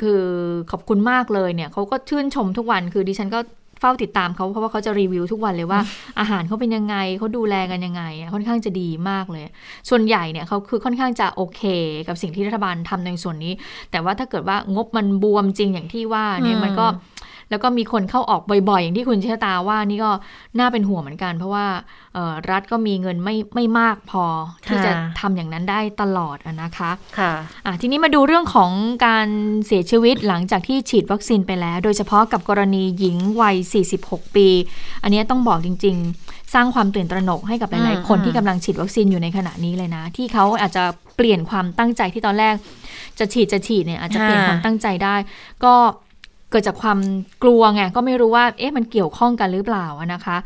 คือขอบคุณมากเลยเนี่ยเขาก็ชื่นชมทุกวันคือดิฉันก็ เฝ้าติดตามเขาเพราะว่าเขาจะรีวิวทุกวันเลยว่า อาหารเขาเป็นยังไงเขาดูแลกันยังไงอะค่อนข้างจะดีมากเลย ส่วนใหญ่เนี่ยเขาคือค่อนข้างจะโอเค กับสิ่งที่รัฐบาลทำในส่วนนี้ แต่ว่าถ้าเกิดว่างบมันบวมจริงอย่างที่ว่าเนี่ยอืมมันก็ แล้วก็มีคนเข้าออกบ่อยๆ อย่างที่คุณเชษตาว่านี่ก็น่าเป็นห่วงเหมือนกัน เพราะว่าเอ่อรัฐก็มีเงินไม่ไม่มากพอที่จะทำอย่างนั้นได้ตลอดอะนะคะค่ะอะทีนี้มาดูเรื่องของการเสียชีวิตหลังจากที่ฉีดวัคซีนไปแล้ว โดยเฉพาะกับกรณีหญิงวัย 46 ปี อันนี้ต้องบอกจริง ๆ สร้างความตื่นตระหนกให้กับหลายอืมๆคนอืมที่กำลังฉีดวัคซีนอยู่ในขณะนี้เลยนะ ที่เขาอาจจะเปลี่ยนความตั้งใจที่ตอนแรก จะฉีดจะฉีดเนี่ยอาจจะเปลี่ยนความตั้งใจได้ ก็ เกิดจากความกลัวไงก็ไม่รู้ว่าเอ๊ะมันเกี่ยวข้องกันหรือเปล่านะคะ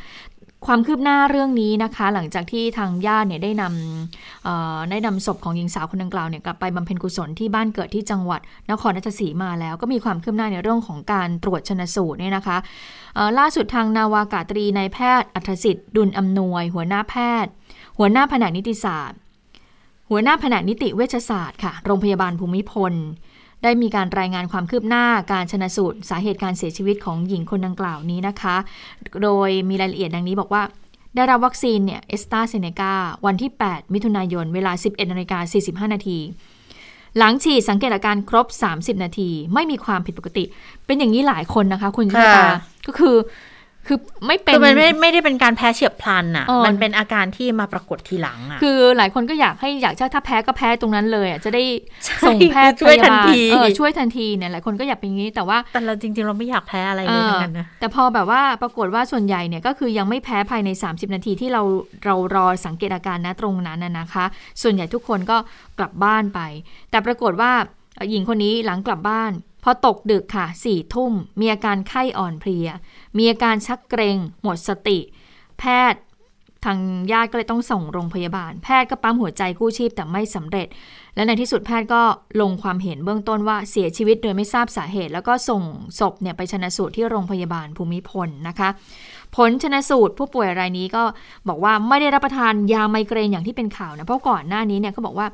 ความคืบหน้าเรื่องนี้นะคะ หลังจากที่ทางญาติเนี่ยได้นำเอ่อได้นำศพของหญิงสาวคนดังกล่าวเนี่ยกลับไปบำเพ็ญกุศลที่บ้านเกิดที่จังหวัดนครราชสีมาแล้ว ก็มีความคืบหน้าในเรื่องของการตรวจชนสูตรเนี่ยนะคะล่าสุดทางนาวากาตรีนายแพทย์อัธสิทธิ์ดุลอำนวย หัวหน้าแพทย์ หัวหน้าแผนกนิติศาสตร์ หัวหน้าแผนกนิติเวชศาสตร์ค่ะ โรงพยาบาลภูมิพล ได้มีการรายงานความคืบหน้าการชนะสูตรสาเหตุการเสียชีวิตของหญิงคนดังกล่าวนี้นะคะ โดยมีรายละเอียดดังนี้บอกว่า ได้รับวัคซีนเนี่ยเอสตาเซเนกาวันที่ 8 มิถุนายน เวลา 11นาฬิกา45 นาทีหลังฉีดสังเกตอาการครบ 30 นาที ไม่มีความผิดปกติ เป็นอย่างนี้หลายคนนะคะ คุณชาตาค่ะก็คือ คือไม่เป็นคือมันไม่ไม่ได้เป็นการแพ้เฉียบพลันอะเออมันเป็นอาการที่มาปรากฏทีหลังอะ คือหลายคนก็อยากให้อยากจะถ้าแพ้ก็แพ้ตรงนั้นเลยอะจะได้ใช่ส่งแพทย์ช่วยทันพาบาลทีเออช่วยทันทีเนี่ยหลายคนก็อยากเป็นอย่างนี้แต่ว่าแต่เราจริง ๆ เราไม่อยากแพ้อะไรเลยทั้งนั้นนะแต่พอแบบว่าปรากฏว่าส่วนใหญ่เนี่ยก็คือยังไม่แพ้ภายใน 30 นาทีที่เราเรารอสังเกตอาการนะตรงนั้นนะนะคะ ส่วนใหญ่ทุกคนก็กลับบ้านไป แต่ปรากฏว่าเอ่อหญิงคนนี้หลังกลับบ้านพอตกดึกค่ะสี่ทุ่มมีอาการไข้อ่อนเพลีย มีอาการชักเกรง หมดสติ แพทย์ทางญาติก็เลยต้องส่งโรงพยาบาล แพทย์ก็ปั๊มหัวใจกู้ชีพแต่ไม่สำเร็จ และในที่สุดแพทย์ก็ลงความเห็นเบื้องต้นว่าเสียชีวิตโดยไม่ทราบสาเหตุ แล้วก็ส่งศพเนี่ยไปชนะสูตรที่โรงพยาบาลภูมิพลนะคะ ผลชนะสูตรผู้ป่วยรายนี้ก็บอกว่าไม่ได้รับประทานยาไมเกรนอย่างที่เป็นข่าวนะเพราะก่อนหน้านี้เนี่ยเขาบอกว่า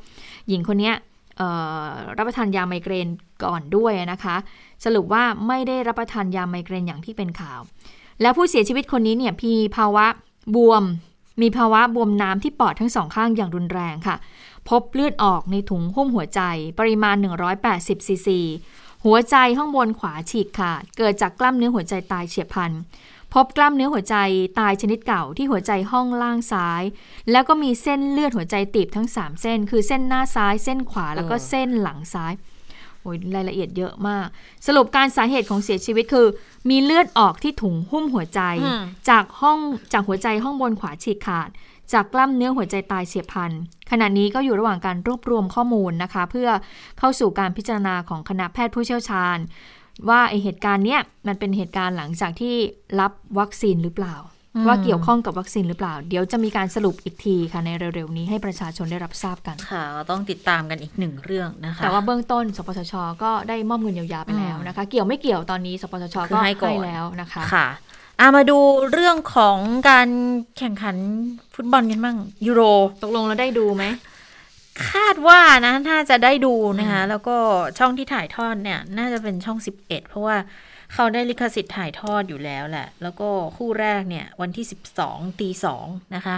หญิงคนเนี้ยเรับประทานยาไมเกรนก่อนด้วยนะคะ สรุปว่าไม่ได้รับประทานยาไมเกรนอย่างที่เป็นข่าว แล้วผู้เสียชีวิตคนนี้เนี่ยมีภาวะบวม มีภาวะบวมน้ำที่ปอดทั้งสองข้างอย่างรุนแรงค่ะ พบเลือดออกในถุงหุ้มหัวใจปริมาณ 180ซีซีหัวใจห้องบนขวาฉีกขาดเกิดจากกล้ามเนื้อหัวใจตายเฉียบพลัน พบกล้ามเนื้อหัวใจตายชนิดเก่าที่หัวใจห้องล่างซ้าย แล้วก็มีเส้นเลือดหัวใจตีบทั้ง 3 เส้น คือเส้นหน้าซ้ายเส้นขวาแล้วก็เส้นหลังซ้ายโอ้ยรายละเอียดเยอะมาก สรุปการสาเหตุของเสียชีวิตคือ มีเลือดออกที่ถุงหุ้มหัวใจอืมจากห้องจากหัวใจห้องบนขวาฉีกขาด จากกล้ามเนื้อหัวใจตายเฉียบพลันขณะนี้ก็อยู่ระหว่างการรวบรวมข้อมูลนะคะ เพื่อเข้าสู่การพิจารณาของคณะแพทย์ผู้เชี่ยวชาญ ว่าไอเหตุการณ์เนี้ยมันเป็นเหตุการณ์หลังจากที่รับวัคซีนหรือเปล่าอืมว่าเกี่ยวข้องกับวัคซีนหรือเปล่า เดี๋ยวจะมีการสรุปอีกทีค่ะในเร็วๆนี้ให้ประชาชนได้รับทราบกันค่ะก็ต้องติดตามกันอีกหนึ่งเรื่องนะคะ แต่ว่าเบื้องต้น สปสช ก็ได้มอบเงินเยียวยาไปแล้วนะคะ เกี่ยวไม่เกี่ยวตอนนี้ สปสชคือก็ให้ก่อนแล้วนะคะค่ะอามาดูเรื่องของการแข่งขันฟุตบอลกันบ้างยูโร ตกลงแล้วได้ดูไหม คาดว่านะน่าจะได้ดูนะคะแล้วก็ช่องที่ถ่ายทอดเนี่ย น่าจะเป็นช่อง 11 เพราะว่าเขาได้ลิขสิทธิ์ถ่ายทอดอยู่แล้วแหละ แล้วก็คู่แรกเนี่ย วันที่ 12ตีสองนะคะ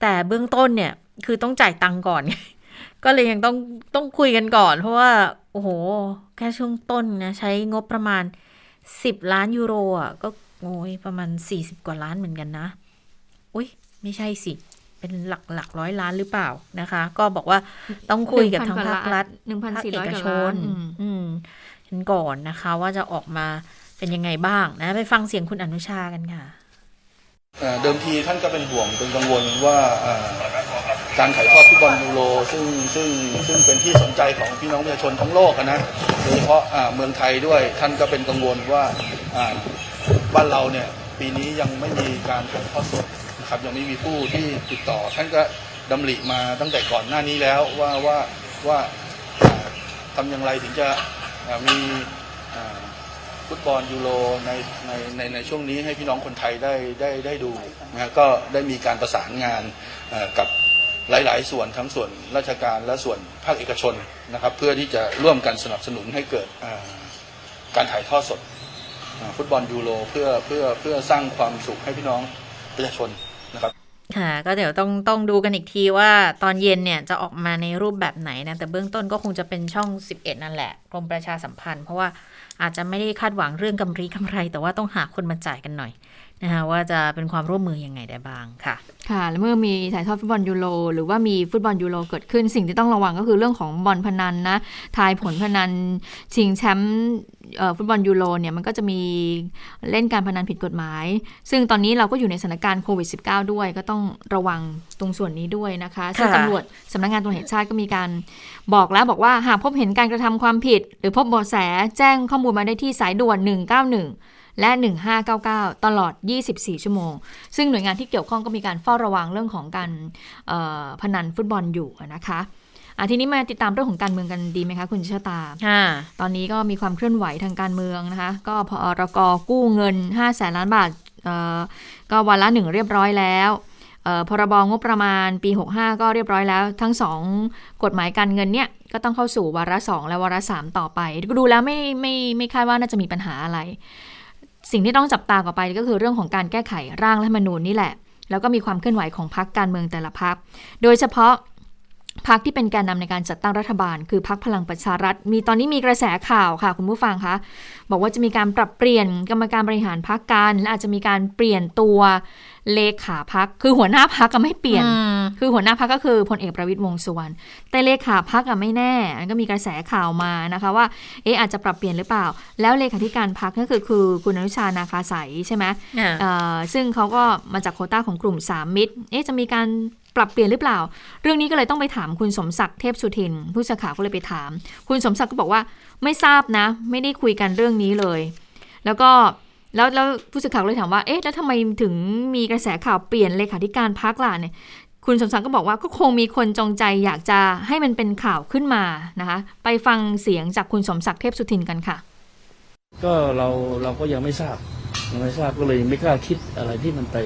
แต่เบื้องต้นเนี่ย คือต้องจ่ายตังค์ก่อน ก็เลยยังต้องต้องคุยกันก่อน เพราะว่า โอ้โห แค่ช่วงต้นนะ ใช้งบประมาณ 10 ล้านยูโรอะก็โอ้ยประมาณ 40 กว่าล้านเหมือนกันนะ อุ้ยไม่ใช่สิ เเป็นหลักหลักร้อยล้านหรือเปล่านะคะ ก็บอกว่าต้องคุยกับทางภาครัฐหนึ่งพันภาคสี่เอร้อยกกว่าชล้านนอืมอืมเห็นก่อนนะคะ ว่าจะออกมาเป็นยังไงบ้างนะ ไปฟังเสียงคุณอนุชากันค่ะเอ่อเดิมทีท่านก็เป็นห่วงเป็นกังวลว่าเอ่อการถ่ายทอดฟุตบอลยูโรซึ่งซึ่งซึ่งเป็นที่สนใจของพี่น้องประชาชนทั้งโลกอะนะโดยเฉพาะอ่าเมืองไทยด้วยท่านก็เป็นกังวลว่าอ่าบ้านเราเนี่ยปีนี้ยังไม่มีการถ่ายทอดสด นะครับยังไม่มีผู้ที่ติดต่อ ท่านก็ดำริมาตั้งแต่ก่อนหน้านี้แล้วว่าว่าว่าอ่าทำอย่างไรถึงจะมีฟุตบอลยูโรในในในในช่วงนี้ให้พี่น้องคนไทยได้ได้ได้ดูนะก็ได้มีการประสานงานกับหลาย ๆ ส่วนทั้งส่วนราชการและส่วนภาคเอกชนนะครับ เพื่อที่จะร่วมกันสนับสนุนให้เกิดการถ่ายทอดสดฟุตบอลยูโรเพื่อเพื่อเพื่อสร้างความสุขให้พี่น้องประชาชน นะครับค่ะก็เดี๋ยวต้องต้องดูกันอีกทีว่าตอนเย็นเนี่ยจะออกมาในรูปแบบไหนนะแต่เบื้องต้นก็คงจะเป็นช่อง 11 นั่นแหละกรมประชาสัมพันธ์ เพราะว่าอาจจะไม่ได้คาดหวังเรื่องกำไรกำไร แต่ว่าต้องหาคนมาจ่ายกันหน่อย นะคะว่าจะเป็นความร่วมมือยังไงได้บ้างค่ะ ค่ะ แล้วเมื่อมีถ่ายทอดฟุตบอลยูโรหรือว่ามีฟุตบอลยูโรเกิดขึ้นสิ่งที่ต้องระวังก็คือเรื่องของบอลพนันนะทายผลพนันชิงแชมป์เอ่อฟุตบอลยูโรเนี่ยมันก็จะมีเล่นการพนันผิดกฎหมาย ซึ่งตอนนี้เราก็อยู่ในสถานการณ์โควิด -19 ด้วย ก็ต้องระวังตรงส่วนนี้ด้วยนะคะซึ่งค่ะตำรวจสำนักงานตำรวจแห่งชาติก็มีการบอกแล้วบอกว่าหากพบเห็นการกระทำความผิด หรือพบเบาะแสแจ้งข้อมูลมาได้ที่สายด่วน 191 และ 1599 ตลอด 24 ชั่วโมง ซึ่งหน่วยงานที่เกี่ยวข้องก็มีการเฝ้าระวังเรื่องของการเอ่อพนันฟุตบอลอยู่นะคะอะทีนี้มาติดตามเรื่องของการเมืองกันดีไหมคะ คุณชะตาค่ะตอนนี้ก็มีความเคลื่อนไหวทางการเมืองนะคะ ก็พอรกกู้เงิน5แสนล้านบาทเอ่อก็วันละหนึ่งเรียบร้อยแล้วเอ่อพรบงบประมาณปี 65 ก็เรียบร้อยแล้ว ทั้งสองกฎหมายการเงินเนี่ย ก็ต้องเข้าสู่วาระสองและวาระสามต่อไปก็ดูแล้วไม่ไม่ไม่คาดว่าน่าจะมีปัญหาอะไร สิ่งที่ต้องจับตาต่อไปก็คือเรื่องของการแก้ไขร่างรัฐมนูญนี่แหละ แล้วก็มีความเคลื่อนไหวของพรรคการเมืองแต่ละพรรคโดยเฉพาะพรรคที่เป็นแกนนำในการจัดตั้งรัฐบาล คือพรรคพลังประชารัฐ มีตอนนี้มีกระแสข่าวค่ะ คุณผู้ฟังคะบอกว่าจะมีการปรับเปลี่ยนกรรมการบริหารพรรคการและอาจจะมีการเปลี่ยนตัว เลขาพรรคคือหัวหน้าพรรคก็ไม่เปลี่ยน คือหัวหน้าพักก็คือพลเอกประวิตยวงษ์สุวรรณแต่เลขาพักอะไม่แน่อันก็มีกระแสข่าวมานะคะว่าเอ๊ะอาจจะปรับเปลี่ยนหรือเปล่า แล้วเลขาธิการพักก็คือคือคุณอนุชานาคาใสยใช่ไหมอ่าเอ่อซึ่งเขาก็มาจากโควต้าของกลุ่มสามมิตรเอ๊ะจะมีการปรับเปลี่ยนหรือเปล่า เรื่องนี้ก็เลยต้องไปถามคุณสมศักดิ์เทพสุทิน ผู้สื่อข่าวก็เลยไปถาม คุณสมศักดิ์ก็บอกว่าไม่ทราบนะ ไม่ได้คุยกันเรื่องนี้เลย แล้วก็ แล้วแล้วผู้สื่อข่าวก็เลยถามว่า เอ๊ะ แล้วทำไมถึงมีกระแสข่าวเปลี่ยนเลขาธิการพักล่ะเนี่ย คุณสมศักดิ์ก็บอกว่าก็คงมีคนจงใจอยากจะให้มันเป็นข่าวขึ้นมานะคะ ไปฟังเสียงจากคุณสมศักดิ์เทพสุทินกันค่ะ ก็เราเราก็ยังไม่ทราบยังไม่ทราบก็เลยไม่กล้าคิดอะไรที่มันไป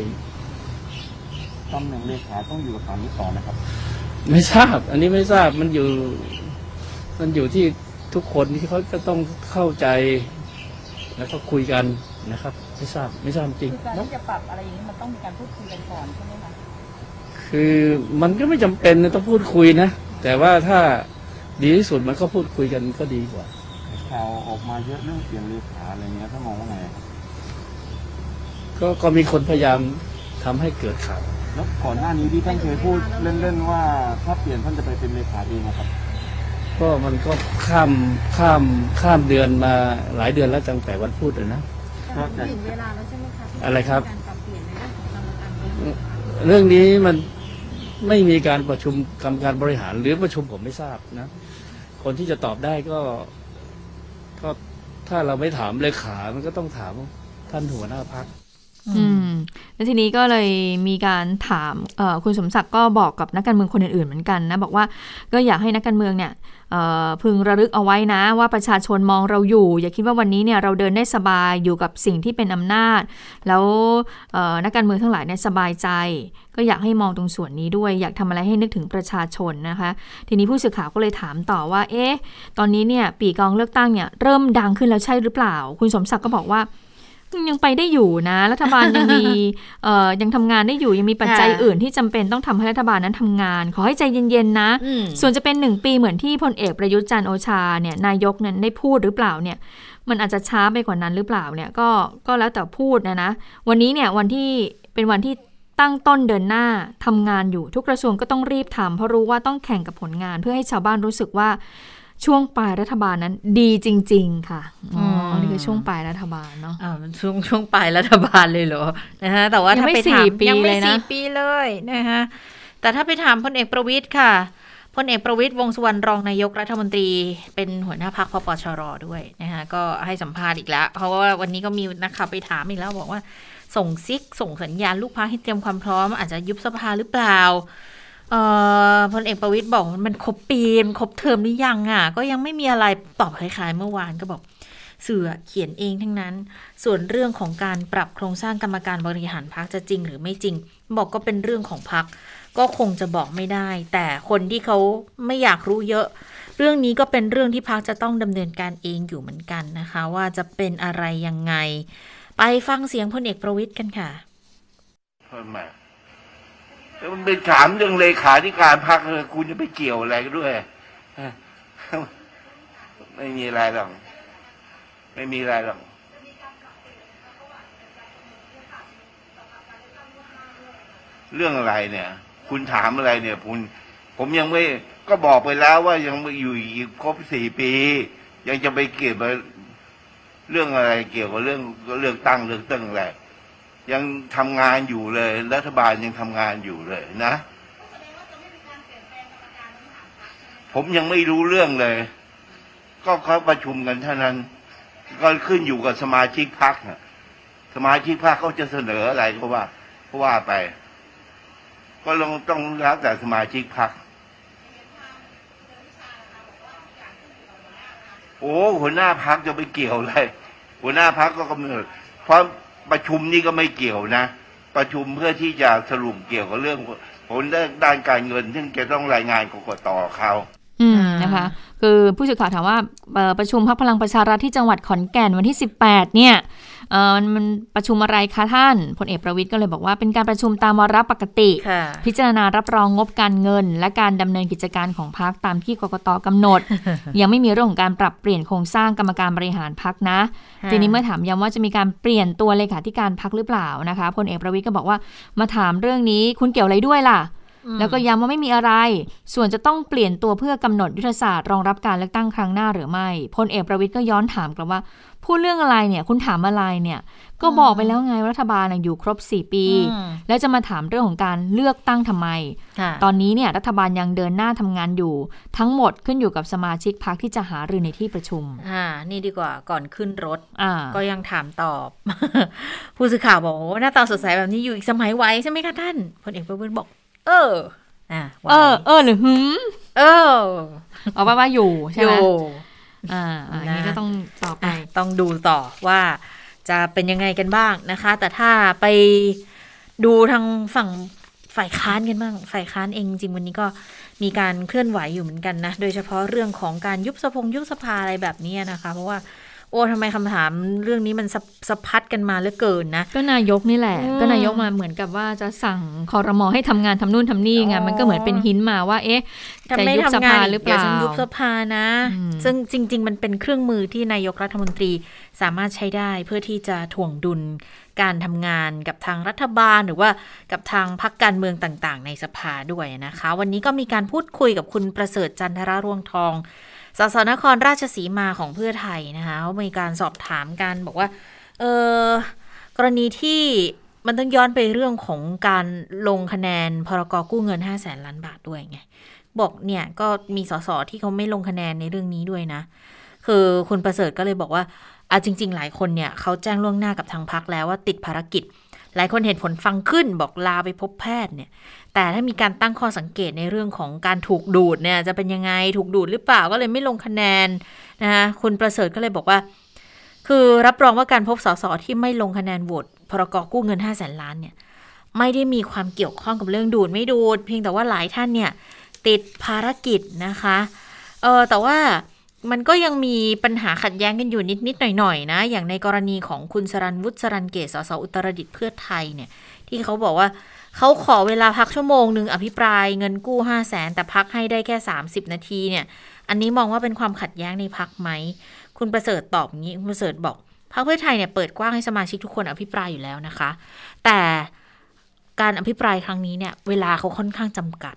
ตำแหน่งเลขาต้องอยู่กับสามนิสอนนะครับ ไม่ทราบ อันนี้ไม่ทราบมันอยู่ มันอยู่ที่ทุกคนที่เขาจะต้องเข้าใจ แล้วก็คุยกัน นะครับไม่ทราบไม่ทราบจริงคือการที่จะปรับอะไรอย่างนี้มันต้องมีการพูดคุยกันก่อนใช่ไหมคะคือมันก็ไม่จำเป็นนะต้องพูดคุยนะ แต่ว่าถ้าดีที่สุดมันก็พูดคุยกันก็ดีกว่า ข่าวออกมาเยอะเรื่องเปลี่ยนเลขาอะไรเงี้ยถ้ามองว่าไงครับก็ก็มีคนพยายามทำให้เกิดข่าว แล้วก่อนหน้านี้ที่ท่านเคยพูดเล่นๆว่าถ้าเปลี่ยนท่านจะไปเป็นเลขาเองนะครับ ก็มันก็ข้ามข้ามข้ามเดือนมาหลายเดือนแล้วตั้งแต่วันพูดเลย นะก็จะถึงเวลาแล้วใช่ไหมคะที่อะไรครับ การปรับเปลี่ยนในเรื่องของกรรมการบริหารเรื่องนี้มันไม่มีการประชุมกรรมการบริหารหรือประชุมผมไม่ทราบนะ คนที่จะตอบได้ก็ก็ถ้าเราไม่ถามเลขา มันก็ต้องถามท่านหัวหน้าพัก อืมแล้วทีนี้ก็เลยมีการถามเอ่อคุณสมศักดิ์ก็บอกกับนักการเมืองคนอื่นๆเหมือนกันนะ บอกว่าก็อยากให้นักการเมืองเนี่ยเอ่อ พึงระลึกเอาไว้นะว่าประชาชนมองเราอยู่ อย่าคิดว่าวันนี้เนี่ยเราเดินได้สบายอยู่กับสิ่งที่เป็นอำนาจ แล้วนักการเมืองทั้งหลายเนี่ยสบายใจ ก็อยากให้มองตรงส่วนนี้ด้วย อยากทำอะไรให้นึกถึงประชาชนนะคะ ทีนี้ผู้สื่อข่าวก็เลยถามต่อว่า เอ๊ะ ตอนนี้เนี่ยปีกองเลือกตั้งเนี่ยเริ่มดังขึ้นแล้วใช่หรือเปล่า คุณสมศักดิ์ก็บอกว่า ยังไปได้อยู่นะ รัฐบาลยังมีเอ่อยังทำงานได้อยู่ยังมีปัจจัยค่ะอื่นที่จำเป็นต้องทำให้รัฐบาลนั้นทำงาน ขอให้ใจเย็นๆนะอืมส่วนจะเป็นหนึ่งปีเหมือนที่พลเอกประยุทธ์จันทร์โอชาเนี่ยนายกนั้นได้พูดหรือเปล่าเนี่ย มันอาจจะช้าไปกว่านั้นหรือเปล่าเนี่ยก็ก็แล้วแต่พูดนะนะ วันนี้เนี่ยวันที่เป็นวันที่ตั้งต้นเดินหน้าทำงานอยู่ทุกกระทรวงก็ต้องรีบทำเพราะรู้ว่าต้องแข่งกับผลงานเพื่อให้ชาวบ้านรู้สึกว่า ช่วงปลายรัฐบาลนั้นดีจริง ๆ ค่ะอ๋ออมนี่คือช่วงปลายรัฐบาลเนาะอ่ามันช่วงช่วงปลายรัฐบาลเลยเหรอนะฮะแต่ว่ายังถ้าไม่ไปสี่ถามปียังไม่เลยนะสี่ปีเลยนะฮะแต่ถ้าไปถามพลเอกประวิตยค่ะพลเอกประวิตยวงษ์สุวรรณรองนายกรัฐมนตรีเป็นหัวหน้าพักพปชรด้วยนะฮะก็ให้สัมภาษณ์อีกแล้ว เพราะว่าวันนี้ก็มีนักข่าวไปถามอีกแล้วบอกว่าส่งซิกส่งสัญญาณลูกพักให้เตรียมความพร้อม อาจจะยุบสภาหรือเปล่าเอ่อ พลเอกประวิตยบอกว่ามันครบปีมครบเทอมหรือยังอะ ก็ยังไม่มีอะไรตอบคล้ายๆเมื่อวานก็บอกสื่อเขียนเองทั้งนั้น ส่วนเรื่องของการปรับโครงสร้างกรรมการบริหารพักจะจริงหรือไม่จริง บอกก็เป็นเรื่องของพักก็คงจะบอกไม่ได้ แต่คนที่เขาไม่อยากรู้เยอะ เรื่องนี้ก็เป็นเรื่องที่พักจะต้องดำเนินการเองอยู่เหมือนกันนะคะ ว่าจะเป็นอะไรยังไง ไปฟังเสียงพลเอกประวิตยกันค่ะทำไมแล้ว มันเป็นถามเรื่องเลขาธิการพรรคเลยคุณจะไปเกี่ยวอะไรด้วยไม่มีอะไรหรอกไม่มีอะไรหรอกเรื่องอะไรเนี่ย คุณถามอะไรเนี่ยคุณผมยังไม่ก็บอกไปแล้วว่ายังไม่อยู่อีกครบสี่ปี ยังจะไปเกี่ยวกับเรื่องอะไรเกี่ยวกับเรื่องเลือกตั้งเลือกตั้งอะไร ยังทำงานอยู่เลย รัฐบาลยังทำงานอยู่เลยนะ ผมยังไม่รู้เรื่องเลย ก็เขาประชุมกันเท่านั้น ก็ขึ้นอยู่กับสมาชิกพรรคน่ะสมาชิกพรรคเขาจะเสนออะไรก็ว่าก็ว่าไป ก็ลองต้องแล้วแต่สมาชิกพรรคโอ้หัวหน้าพรรคจะไปเกี่ยวอะไรหัวหน้าพรรคก็กำหนดเพราะ ประชุมนี่ก็ไม่เกี่ยวนะ ประชุมเพื่อที่จะสรุปเกี่ยวกับเรื่องผลด้านการเงิน ซึ่งจะต้องรายงานกกตเขาอืมอ่านนะคะคือผู้สื่อข่าวถามว่าเอ่อประชุมพักพลังประชารัฐที่จังหวัดขอนแก่นวันที่ 18 เนี่ย เอ่อมันมันประชุมอะไรคะท่านพลเอกประวิทย์ก็เลยบอกว่าเป็นการประชุมตามวาระปกติค่ะพิจารณารับรองงบการเงิน และการดำเนินกิจการของพักตามที่กกตกำหนด ยังไม่มีเรื่องของการปรับเปลี่ยนโครงสร้างกรรมการบริหารพักนะค่ะทีนี้เมื่อถามย้ำว่าจะมีการเปลี่ยนตัวเลขาธิการพักหรือเปล่านะคะพลเอกประวิทย์ก็บอกว่ามาถามเรื่องนี้คุณเกี่ยวอะไรด้วยล่ะแล้วก็ย้ำว่าไม่มีอะไร ส่วนจะต้องเปลี่ยนตัวเพื่อกำหนดยุทธศาสตร์รองรับการเลือกตั้งครั้งหน้าหรือไม่ พลเอกประวิทย์ก็ย้อนถามกลับว่า พูดเรื่องอะไรเนี่ย คุณถามอะไรเนี่ย ก็บอกไปแล้วไงว่ารัฐบาลน่ะอยู่ครบ 4 ปีอืมแล้วจะมาถามเรื่องของการเลือกตั้งทำไมค่ะตอนนี้เนี่ยรัฐบาลยังเดินหน้าทำงานอยู่ ทั้งหมดขึ้นอยู่กับสมาชิกพักที่จะหารือในที่ประชุม อ่า นี่ดีกว่าก่อนขึ้นรถอ่าก็ยังถามตอบ ผู้สื่อข่าวบอกโอ้หน้าตาสดใสแบบนี้อยู่อีกสมัยไว้ใช่ไหมคะท่านพลเอกประวิตยบอก เอออ่าไว้เออ เออหรือหืมเออเอาว่าว่าอยู่ใช่ไหม อยู่อ่าอ่าอันนี้นะก็ต้องต่อไปอะต้องดูต่อว่าจะเป็นยังไงกันบ้างนะคะ แต่ถ้าไปดูทางฝั่งฝ่ายค้านกันบ้าง ฝ่ายค้านเองจริงวันนี้ก็มีการเคลื่อนไหวอยู่เหมือนกันนะ โดยเฉพาะเรื่องของการยุบสภงยุบสภาอะไรแบบนี้นะคะ เพราะว่า โอ้ทำไมคำถามเรื่องนี้มันสะสะพัดกันมาเหลือเกินนะ ก็นายกนี่แหละอืมก็นายกมาเหมือนกับว่าจะสั่งคอรมอให้ทำงานทำนู่นทำนี่ไงอ๋อมันก็เหมือนเป็นหินมาว่าเอ๊ะถ้าจะไม่ยุบสทำงาภานหรือเปเดี๋ยวล่าฉันยุบสภานะอืมซึ่งจริง ๆ มันเป็นเครื่องมือที่นายกรัฐมนตรีสามารถใช้ได้เพื่อที่จะถ่วงดุลการทำงานกับทางรัฐบาลหรือว่ากับทางพรรคการเมืองต่าง ๆ ในสภาด้วยนะคะ วันนี้ก็มีการพูดคุยกับคุณประเสริฐจันทราร่วงทอง สสนครราชสีมาของเพื่อไทยนะคะเขามีการสอบถามกันบอกว่า เออกรณีที่มันต้องย้อนไปเรื่องของการลงคะแนนพรกกู้เงิน5 0 0แสนล้านบาทด้วยไง บอกเนี่ยก็มีสสที่เขาไม่ลงคะแนนในเรื่องนี้ด้วยนะ คือคุณประเสริฐก็เลยบอกว่าอะจริง ๆ หลายคนเนี่ยเขาแจ้งล่วงหน้ากับทางพักแล้วว่าติดภารกิจ หลายคนเห็นผลฟังขึ้นบอกลาไปพบแพทย์เนี่ย แต่ถ้ามีการตั้งข้อสังเกตในเรื่องของการถูกดูดเนี่ยจะเป็นยังไงถูกดูดหรือเปล่าก็เลยไม่ลงคะแนนนะคะคุณประเสริฐก็เลยบอกว่า คือรับรองว่าการพบสสที่ไม่ลงคะแนนโหวตพรกกู้เงิน5 0 0แสนล้านเนี่ยไม่ได้มีความเกี่ยวข้องกับเรื่องดูดไม่ดูด เพียงแต่ว่าหลายท่านเนี่ยติดภารกิจนะคะเออแต่ว่ามันก็ยังมีปัญหาขัดแย้งกันอยู่นิด ๆ หน่อย ๆ นะ อย่างในกรณีของคุณสรันวุฒิสรันเกตสสอุตรดิตเพื่อไทยเนี่ย ที่เขาบอกว่า เขาขอเวลาพักชั่วโมงหนึ่งอภิปรายเงินกู้5 0 0แสนแต่พักให้ได้แค่ 30 นาทีเนี่ย อันนี้มองว่าเป็นความขัดแย้งในพักไหม คุณประเสริฐตอบงี้ คุณประเสริฐบอกพรรคเพื่อไทยเนี่ยเปิดกว้างให้สมาชิกทุกคนอภิปรายอยู่แล้วนะคะ แต่การอภิปรายครั้งนี้เนี่ย เวลาเขาค่อนข้างจำกัด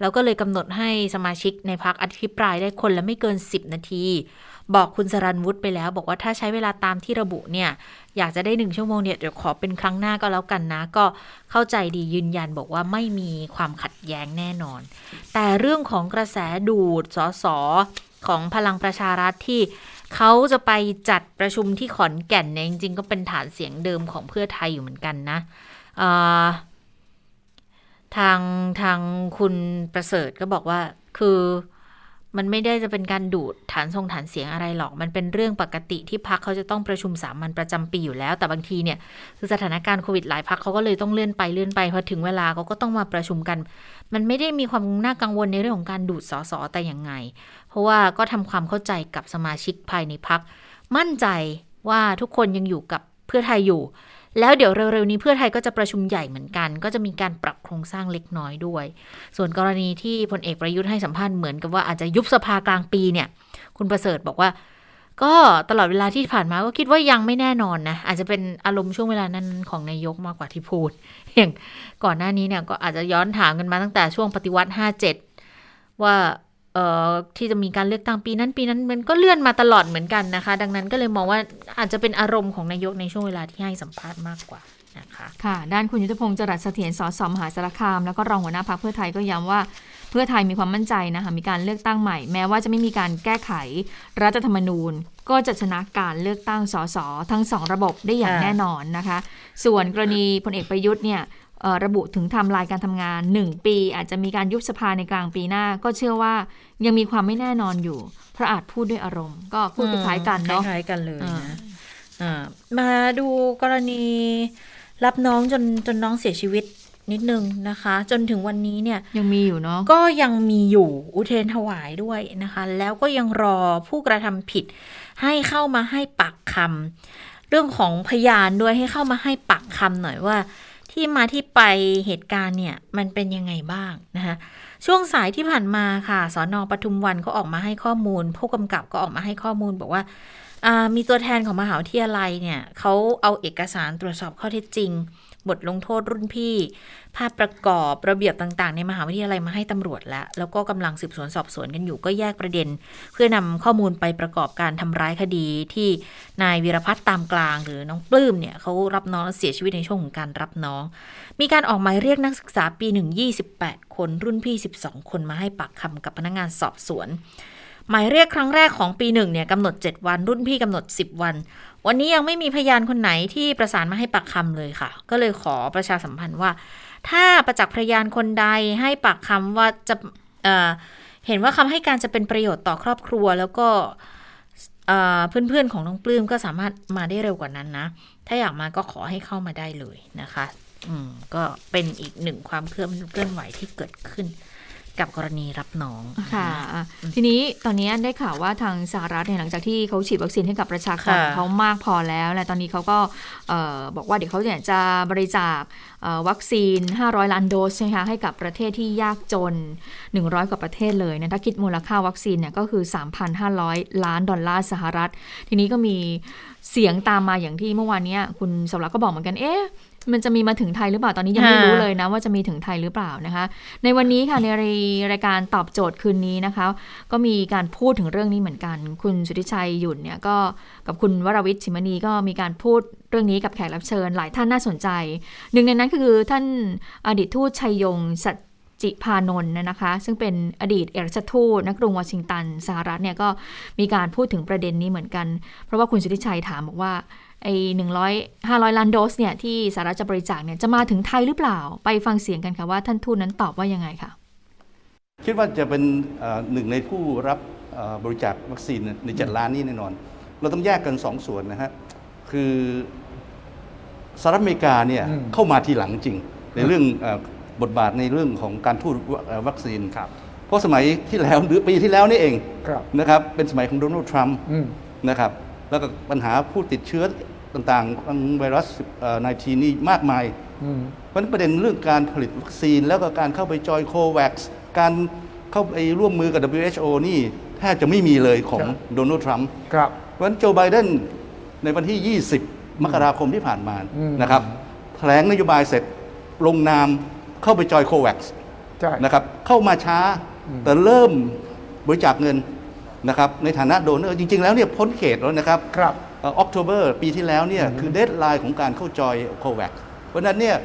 แล้วก็เลยกำหนดให้สมาชิกในพักอภิปรายได้คนละไม่เกิน 10 นาที บอกคุณสรันวุฒิไปแล้ว บอกว่าถ้าใช้เวลาตามที่ระบุเนี่ย อยากจะได้หนึ่งชั่วโมงเนี่ยเดี๋ยวขอเป็นครั้งหน้าก็แล้วกันนะ ก็เข้าใจดียืนยันบอกว่าไม่มีความขัดแย้งแน่นอน แต่เรื่องของกระแสดูดสสของพลังประชารัฐที่เขาจะไปจัดประชุมที่ขอนแก่นเนี่ยจริงๆก็เป็นฐานเสียงเดิมของเพื่อไทยอยู่เหมือนกันนะทางทางคุณประเสริฐก็บอกว่าคือ มันไม่ได้จะเป็นการดูดฐานทรงฐานเสียงอะไรหรอก มันเป็นเรื่องปกติที่พักเขาจะต้องประชุมสามัญประจำปีอยู่แล้ว แต่บางทีเนี่ยคือสถานการณ์โควิดหลายพักเขาก็เลยต้องเลื่อนไปเลื่อนไปพอถึงเวลาเขาก็ต้องมาประชุมกัน มันไม่ได้มีความน่ากังวลในเรื่องของการดูดสสแต่อย่างไง เพราะว่าก็ทำความเข้าใจกับสมาชิกภายในพัก มั่นใจว่าทุกคนยังอยู่กับเพื่อไทยอยู่ แล้วเดี๋ยวเร็วๆนี้เพื่อไทยก็จะประชุมใหญ่เหมือนกัน ก็จะมีการปรับโครงสร้างเล็กน้อยด้วย ส่วนกรณีที่พลเอกประยุทธ์ให้สัมภาษณ์เหมือนกับว่าอาจจะยุบสภากลางปีเนี่ย คุณประเสริฐบอกว่า ก็ตลอดเวลาที่ผ่านมาก็คิดว่ายังไม่แน่นอนนะ อาจจะเป็นอารมณ์ช่วงเวลานั้นของนายกมากกว่าที่พูดอย่างก่อนหน้านี้เนี่ยก็อาจจะย้อนถามกันมาตั้งแต่ช่วงปฏิวัติ 57 ว่าเอ่อ ที่จะมีการเลือกตั้งปีนั้นปีนั้นมันก็เลื่อนมาตลอดเหมือนกันนะคะ ดังนั้นก็เลยมองว่าอาจจะเป็นอารมณ์ของนายกในช่วงเวลาที่ให้สัมภาษณ์มากกว่านะคะค่ะ ด้านคุณยุทธพงศ์จรัสเสถียรสสมหาสารคาม แล้วก็รองหัวหน้าพักเพื่อไทยก็ย้ำว่าเพื่อไทยมีความมั่นใจนะคะมีการเลือกตั้งใหม่ แม้ว่าจะไม่มีการแก้ไขรัฐธรรมนูญ ก็จะชนะการเลือกตั้งสสทั้งสองระบบได้อย่างค่ะแน่นอนนะคะ ส่วนกรณีพลเอกประยุทธ์เนี่ยเอ่อ ระบุถึงไทม์ไลน์การทำงาน 1 ปี อาจจะมีการยุบสภาในกลางปีหน้า ก็เชื่อว่ายังมีความไม่แน่นอนอยู่เพราะอาจพูดด้วยอารมณ์ ก็พูดคล้ายๆกันเนาะคล้ายๆกันเลยอ่านะอ่ามาดูกรณีรับน้องจนจนน้องเสียชีวิตนิดนึงนะคะ จนถึงวันนี้เนี่ยยังมีอยู่เนาะก็ยังมีอยู่อุเทรนถวายด้วยนะคะ แล้วก็ยังรอผู้กระทำผิด ให้เข้ามาให้ปากคำเรื่องของพยานด้วยให้เข้ามาให้ปากคำหน่อยว่า ที่มาที่ไปเหตุการณ์เนี่ยมันเป็นยังไงบ้างนะคะช่วงสายที่ผ่านมาค่ะสอนอปทุมวันก็ออกมาให้ข้อมูล ผู้กำกับก็ออกมาให้ข้อมูลบอกว่าอ่ามีตัวแทนของมหาวิทยาลัยเนี่ยเขาเอาเอกสารตรวจสอบข้อเท็จจริง บทลงโทษรุ่นพี่ ภาพประกอบระเบียบต่าง ๆ ในมหาวิทยาลัยมาให้ตำรวจแล้ว แล้วก็กำลังสืบสวนสอบสวนกันอยู่ก็แยกประเด็น เพื่อนำข้อมูลไปประกอบการทำร้ายคดีที่นายวีรพัฒน์ตามกลาง หรือน้องปลื้มเนี่ยเขารับน้องและเสียชีวิตในช่วงของการรับน้อง มีการออกหมายเรียกนักศึกษาปีหนึ่ง28 คนรุ่นพี่ 12 คนมาให้ปากคำกับพนักงานสอบสวนหมายเรียกครั้งแรกของปีหนึ่งเนี่ยกำหนด 7 วันรุ่นพี่กำหนด 10 วัน วันนี้ยังไม่มีพยานคนไหนที่ประสานมาให้ปากคำเลยค่ะ ก็เลยขอประชาสัมพันธ์ว่า ถ้าประจักษ์พยานคนใดให้ปากคำว่าจะเเห็นว่าคำให้การจะเป็นประโยชน์ต่อครอบครัว แล้วก็เอ่อเพื่อนๆของน้องปลื้มก็สามารถมาได้เร็วกว่านั้นนะ ถ้าอยากมาก็ขอให้เข้ามาได้เลยนะคะ อืมก็เป็นอีกหนึ่งความเคลื่อนเคลื่อนไหวที่เกิดขึ้น กับกรณีรับน้องค่ะอะ ทีนี้ตอนนี้ได้ข่าวว่าทางสหรัฐเนี่ยหลังจากที่เขาฉีดวัคซีนให้กับประชากรค่ะของเขามากพอแล้วและตอนนี้เขาก็เอ่อบอกว่าเดี๋ยวเขาเนี่ยจะบริจาคเอ่อวัคซีน 500 ล้านโดสใช่ไหมคะให้กับประเทศที่ยากจน 100 กว่าประเทศเลยนะถ้าคิดมูลค่าวัคซีนเนี่ยก็คือ 3,500 ล้านดอลลาร์สหรัฐ ทีนี้ก็มีเสียงตามมาอย่างที่เมื่อวานเนี้ยคุณสมรักก็บอกเหมือนกันเอ๊ะ มันจะมีมาถึงไทยหรือเปล่าตอนนี้ยังไม่ค่ะรู้เลยนะว่าจะมีถึงไทยหรือเปล่านะคะ ในวันนี้ค่ะในรายการตอบโจทย์คืนนี้นะคะ ก็มีการพูดถึงเรื่องนี้เหมือนกัน คุณสุทธิชัยหยุ่นเนี่ยก็กับคุณวรวิทย์ชิมณีก็มีการพูดเรื่องนี้กับแขกรับเชิญหลายท่านน่าสนใจ หนึ่งในนั้นก็คือท่านอดีตทูตชัยยงสัจจิพานนท์นะคะ ซึ่งเป็นอดีตเอกราชทูตนักกรุงวอชิงตันสหรัฐเนี่ยก็มีการพูดถึงประเด็นนี้เหมือนกัน เพราะว่าคุณสุทธิชัยถามบอกว่า ไอ้หนึ่งร้อยห้าร้อยล้านโดสเนี่ยที่สหรัฐจะบริจาคเนี่ยจะมาถึงไทยหรือเปล่า ไปฟังเสียงกันค่ะว่าท่านทูตนั้นตอบว่ายังไงค่ะ คิดว่าจะเป็นเอ่อหนึ่งในผู้รับเอ่อบริจาควัคซีนในเจ็ดล้านนี้แน่นอน เราต้องแยกกันสองส่วนนะฮะคือสหรัฐอเมริกาเนี่ยอืมเข้ามาทีหลังจริง ในเรื่องเอ่อบทบาทในเรื่องของการทูตวเอ่อวัคซีนครับเพราะสมัยที่แล้วหรือปีที่แล้วนี่เองครับนะครับเป็นสมัยของโดนัลด์ทรัมป์อืมนะครับแล้วก็ปัญหาผู้ติดเชื้อ ต่างๆทางไวรัสเอ่อ19นี่มากมายอืมเพราะฉะนั้นประเด็นเรื่องการผลิตวัคซีน แล้วก็การเข้าไปจอยโควัคการเข้าไปร่วมมือกับ WHO นี่แทบจะไม่มีเลยของครับโดนัลด์ทรัมป์ครับเพราะฉะนั้นโจไบเดนในวันที่ 20 มกราคมที่ผ่านมาอืมนะครับแถลงนโยบายเสร็จลงนามเข้าไปจอยโควัคใช่นะครับเข้ามาช้าแต่เริ่มบริจาคเงินนะครับในฐานะโดเนอร์จริง ๆ แล้วเนี่ยพ้นเขตแล้วนะครับครับ October ปีที่แล้วเนี่ยคือ deadline ของการเข้าจอยโควัคเพราะฉะนั้นเนี่ย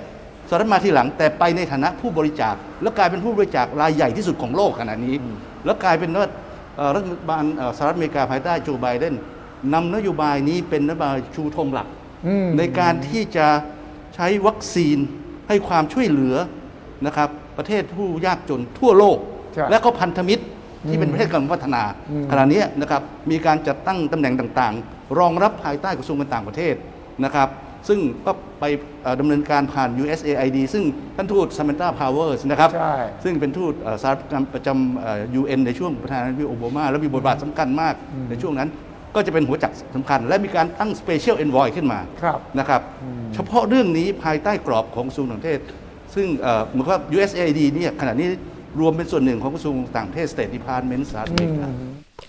สหรัฐมาทีหลังแต่ไปในฐานะผู้บริจาค แล้วกลายเป็นผู้บริจาครายใหญ่ที่สุดของโลกขณะนี้ แล้วกลายเป็นว่าเอ่อรัฐบาลเอ่อสหรัฐอเมริกาภายใต้โจไบเดนนำนโยบายนี้เป็นนโยบายชูธงหลักอืมในการที่จะใช้วัคซีนให้ความช่วยเหลือนะครับประเทศผู้ยากจนทั่วโลกใช่และก็พันธมิตรที่เป็นประเทศกำลังพัฒนาอืมขณะนี้นะครับมีการจัดตั้งตำแหน่งต่างๆ รองรับภายใต้กระทรวงการต่างประเทศนะครับซึ่งก็ไปเอ่อดำเนินการผ่าน USAID ซึ่งท่านทูต Samantha Powers นะครับใช่ซึ่งเป็นทูตเอ่อสหรัฐประจำเอ่อ UN ในช่วงประธานาธิบดีโอบามา และมีบทบาทสำคัญมากในช่วงนั้นก็จะเป็นหัวจักรสำคัญ และมีการตั้ง Special Envoy ขึ้นมาครับนะครับ เฉพาะเรื่องนี้ภายใต้กรอบของกระทรวงต่างประเทศ ซึ่งเอ่อเหมือนกับ USAID เนี่ยขณะนี้รวมเป็นส่วนหนึ่งของกระทรวงต่างประเทศ State Department สหรัฐอเมริกา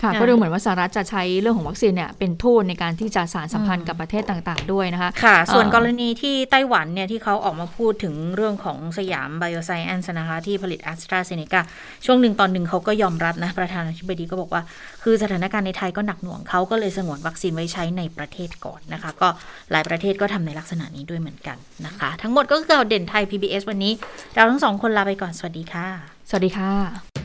ค่ะค่ะก็ดูเหมือนว่าสหรัฐจะใช้เรื่องของวัคซีนเนี่ยเป็นทูตในการที่จะสานสัมพันธ์กับประเทศต่างๆ ด้วยนะคะ ค่ะ ส่วนเอ่อกรณีที่ไต้หวันเนี่ยที่เขาออกมาพูดถึงเรื่องของสยามไบโอไซแอนซ์นะคะ ที่ผลิตแอสตราเซเนกาช่วงหนึ่งตอนหนึ่งเขาก็ยอมรับนะ ประธานาธิบดีก็บอกว่า คือสถานการณ์ในไทยก็หนักหน่วงเขาก็เลยสงวนวัคซีนไว้ใช้ในประเทศก่อนนะคะ ก็หลายประเทศก็ทำในลักษณะนี้ด้วยเหมือนกันนะคะ ทั้งหมดก็คือข่าวเด่นไทย PBS วันนี้ เราทั้งสองคนลาไปก่อนสวัสดีค่ะ สวัสดีค่ะ